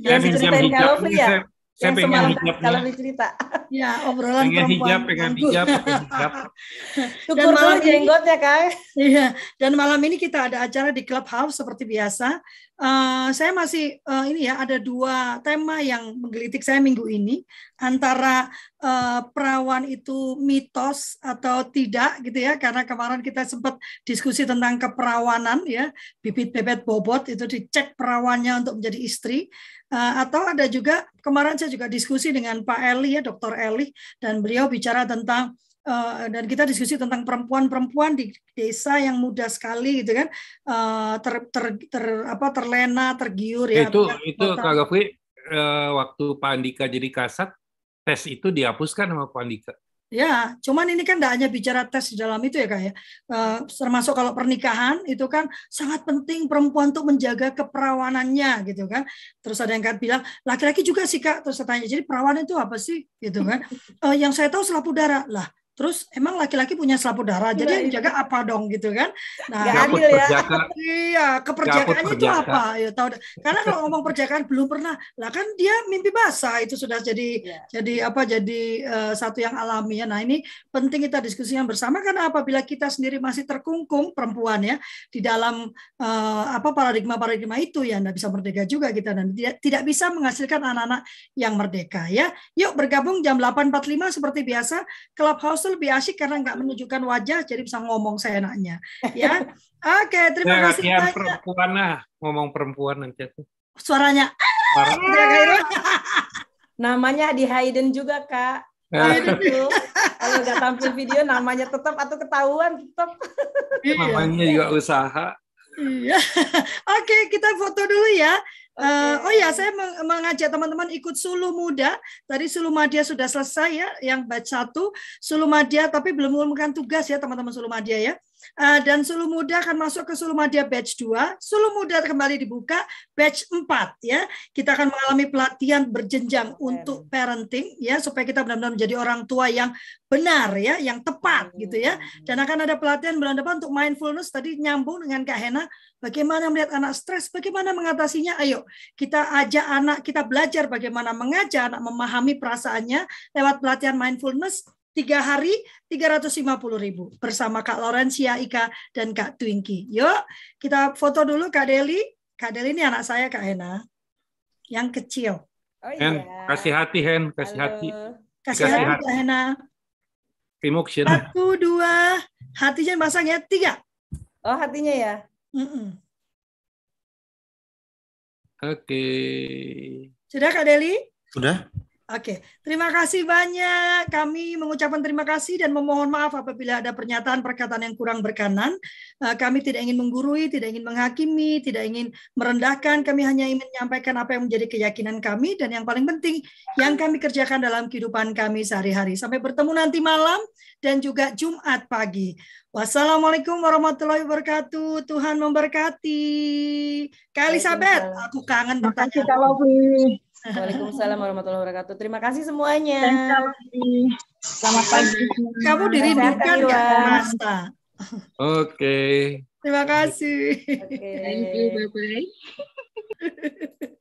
Saya Yang pinjam diceritain hijab kalau ini, ya. Saya, pengen semalam hijabnya. kalau cerita. Ya, obrolan Pengen perempuan. hijab, pengen hijab, pengen hijab. Syukur dulu malam ini- jenggotnya, Kak. Iya, dan malam ini kita ada acara di Clubhouse seperti biasa. Eh, saya masih eh, ini ya ada dua tema yang menggelitik saya minggu ini antara eh, perawan itu mitos atau tidak gitu ya karena kemarin kita sempat diskusi tentang keperawanan ya bibit bebet bobot itu dicek perawannya untuk menjadi istri atau ada juga kemarin saya juga diskusi dengan Pak Eli ya Dr. Eli dan beliau bicara tentang eh, dan kita diskusi tentang perempuan-perempuan di desa yang muda sekali gitu kan eh, ter, ter, ter- apa terlena tergiur ya itu itu. Kak Gafri eh, waktu Pak Andika jadi kasat tes itu dihapuskan sama Pak Andika. Ya, cuman ini kan tidak hanya bicara tes di dalam itu ya kak ya. Eh, termasuk kalau pernikahan itu kan sangat penting perempuan untuk menjaga keperawanannya gitu kan. Terus ada yang kan bilang laki-laki juga sih kak. Terus saya tanya jadi perawanan itu apa sih gitu kan? Eh, yang saya tahu selaput darah lah. Terus emang laki-laki punya selaput darah, jadi yang jaga apa dong gitu kan? Nah, Gaput adil ya. perjaka. Iya, keperjakaannya itu perjaka. apa? Ya tahu. deh. Karena kalau ngomong perjakaan belum pernah, lah kan dia mimpi basah itu sudah jadi Iya. jadi apa? Jadi eh, satu yang alami ya. Nah ini penting kita diskusikan bersama karena apabila kita sendiri masih terkungkung perempuan ya di dalam eh, apa paradigma paradigma itu ya, tidak bisa merdeka juga kita dan tidak tidak bisa menghasilkan anak-anak yang merdeka ya. Yuk bergabung jam 8.45 seperti biasa. Clubhouse tuh lebih asyik karena nggak menunjukkan wajah, jadi bisa ngomong seenaknya ya. Oke, terima Saya kasih banyak. perempuan lah, ngomong perempuan nanti aku. Suaranya Parah. gitu ya? Namanya di Hayden juga, Kak. Itu kalau nggak tampil video namanya tetap atau ketahuan tetap. Iya. namanya juga usaha. Iya. Oke, kita foto dulu ya. Oke. Eh, oh ya, saya meng- mengajak teman-teman ikut Sulu Muda. Tadi Sulu Madya sudah selesai ya, yang batch satu Sulu Madya, tapi belum mengumumkan tugas ya teman-teman Sulu Madya ya. Eh, dan Sulu Muda akan masuk ke Sulu Madya batch 2. Sulu Muda kembali dibuka batch 4 ya. Kita akan mengalami pelatihan berjenjang untuk parenting ya supaya kita benar-benar menjadi orang tua yang benar ya, yang tepat gitu ya. Dan akan ada pelatihan bulan depan untuk mindfulness tadi nyambung dengan Kak Hena bagaimana melihat anak stres, bagaimana mengatasinya. Ayo kita ajak anak, kita belajar bagaimana mengajak anak memahami perasaannya lewat pelatihan mindfulness tiga hari 350 ribu bersama Kak Laurencia Ika dan Kak Twinky. Yuk kita foto dulu Kak Deli. Kak Deli ini anak saya Kak Hena yang kecil. Oh Hen, iya. kasih hati Hen, kasih Halo. hati. Kasih Kasih hati hati. Kak Hena. Emotion. Satu dua hatinya masang ya tiga. Oh hatinya ya. Oke. Sudah Kak Deli? Sudah? Oke, terima kasih banyak. Kami mengucapkan terima kasih dan memohon maaf apabila ada pernyataan perkataan yang kurang berkenan. Eh, Kami tidak ingin menggurui, tidak ingin menghakimi, tidak ingin merendahkan. Kami hanya ingin menyampaikan apa yang menjadi keyakinan kami dan yang paling penting yang kami kerjakan dalam kehidupan kami sehari-hari. Sampai bertemu nanti malam dan juga Jumat pagi. Wassalamualaikum warahmatullahi wabarakatuh. Tuhan memberkati. Kak Elizabeth, aku kangen Terima kasih pertanyaan. Kak Lofi. Waalaikumsalam warahmatullahi wabarakatuh. Terima kasih semuanya. Selamat pagi. Kamu dirindukan Iwan. Masta. Oke. Terima kasih. Oke. Thank you. Bye-bye.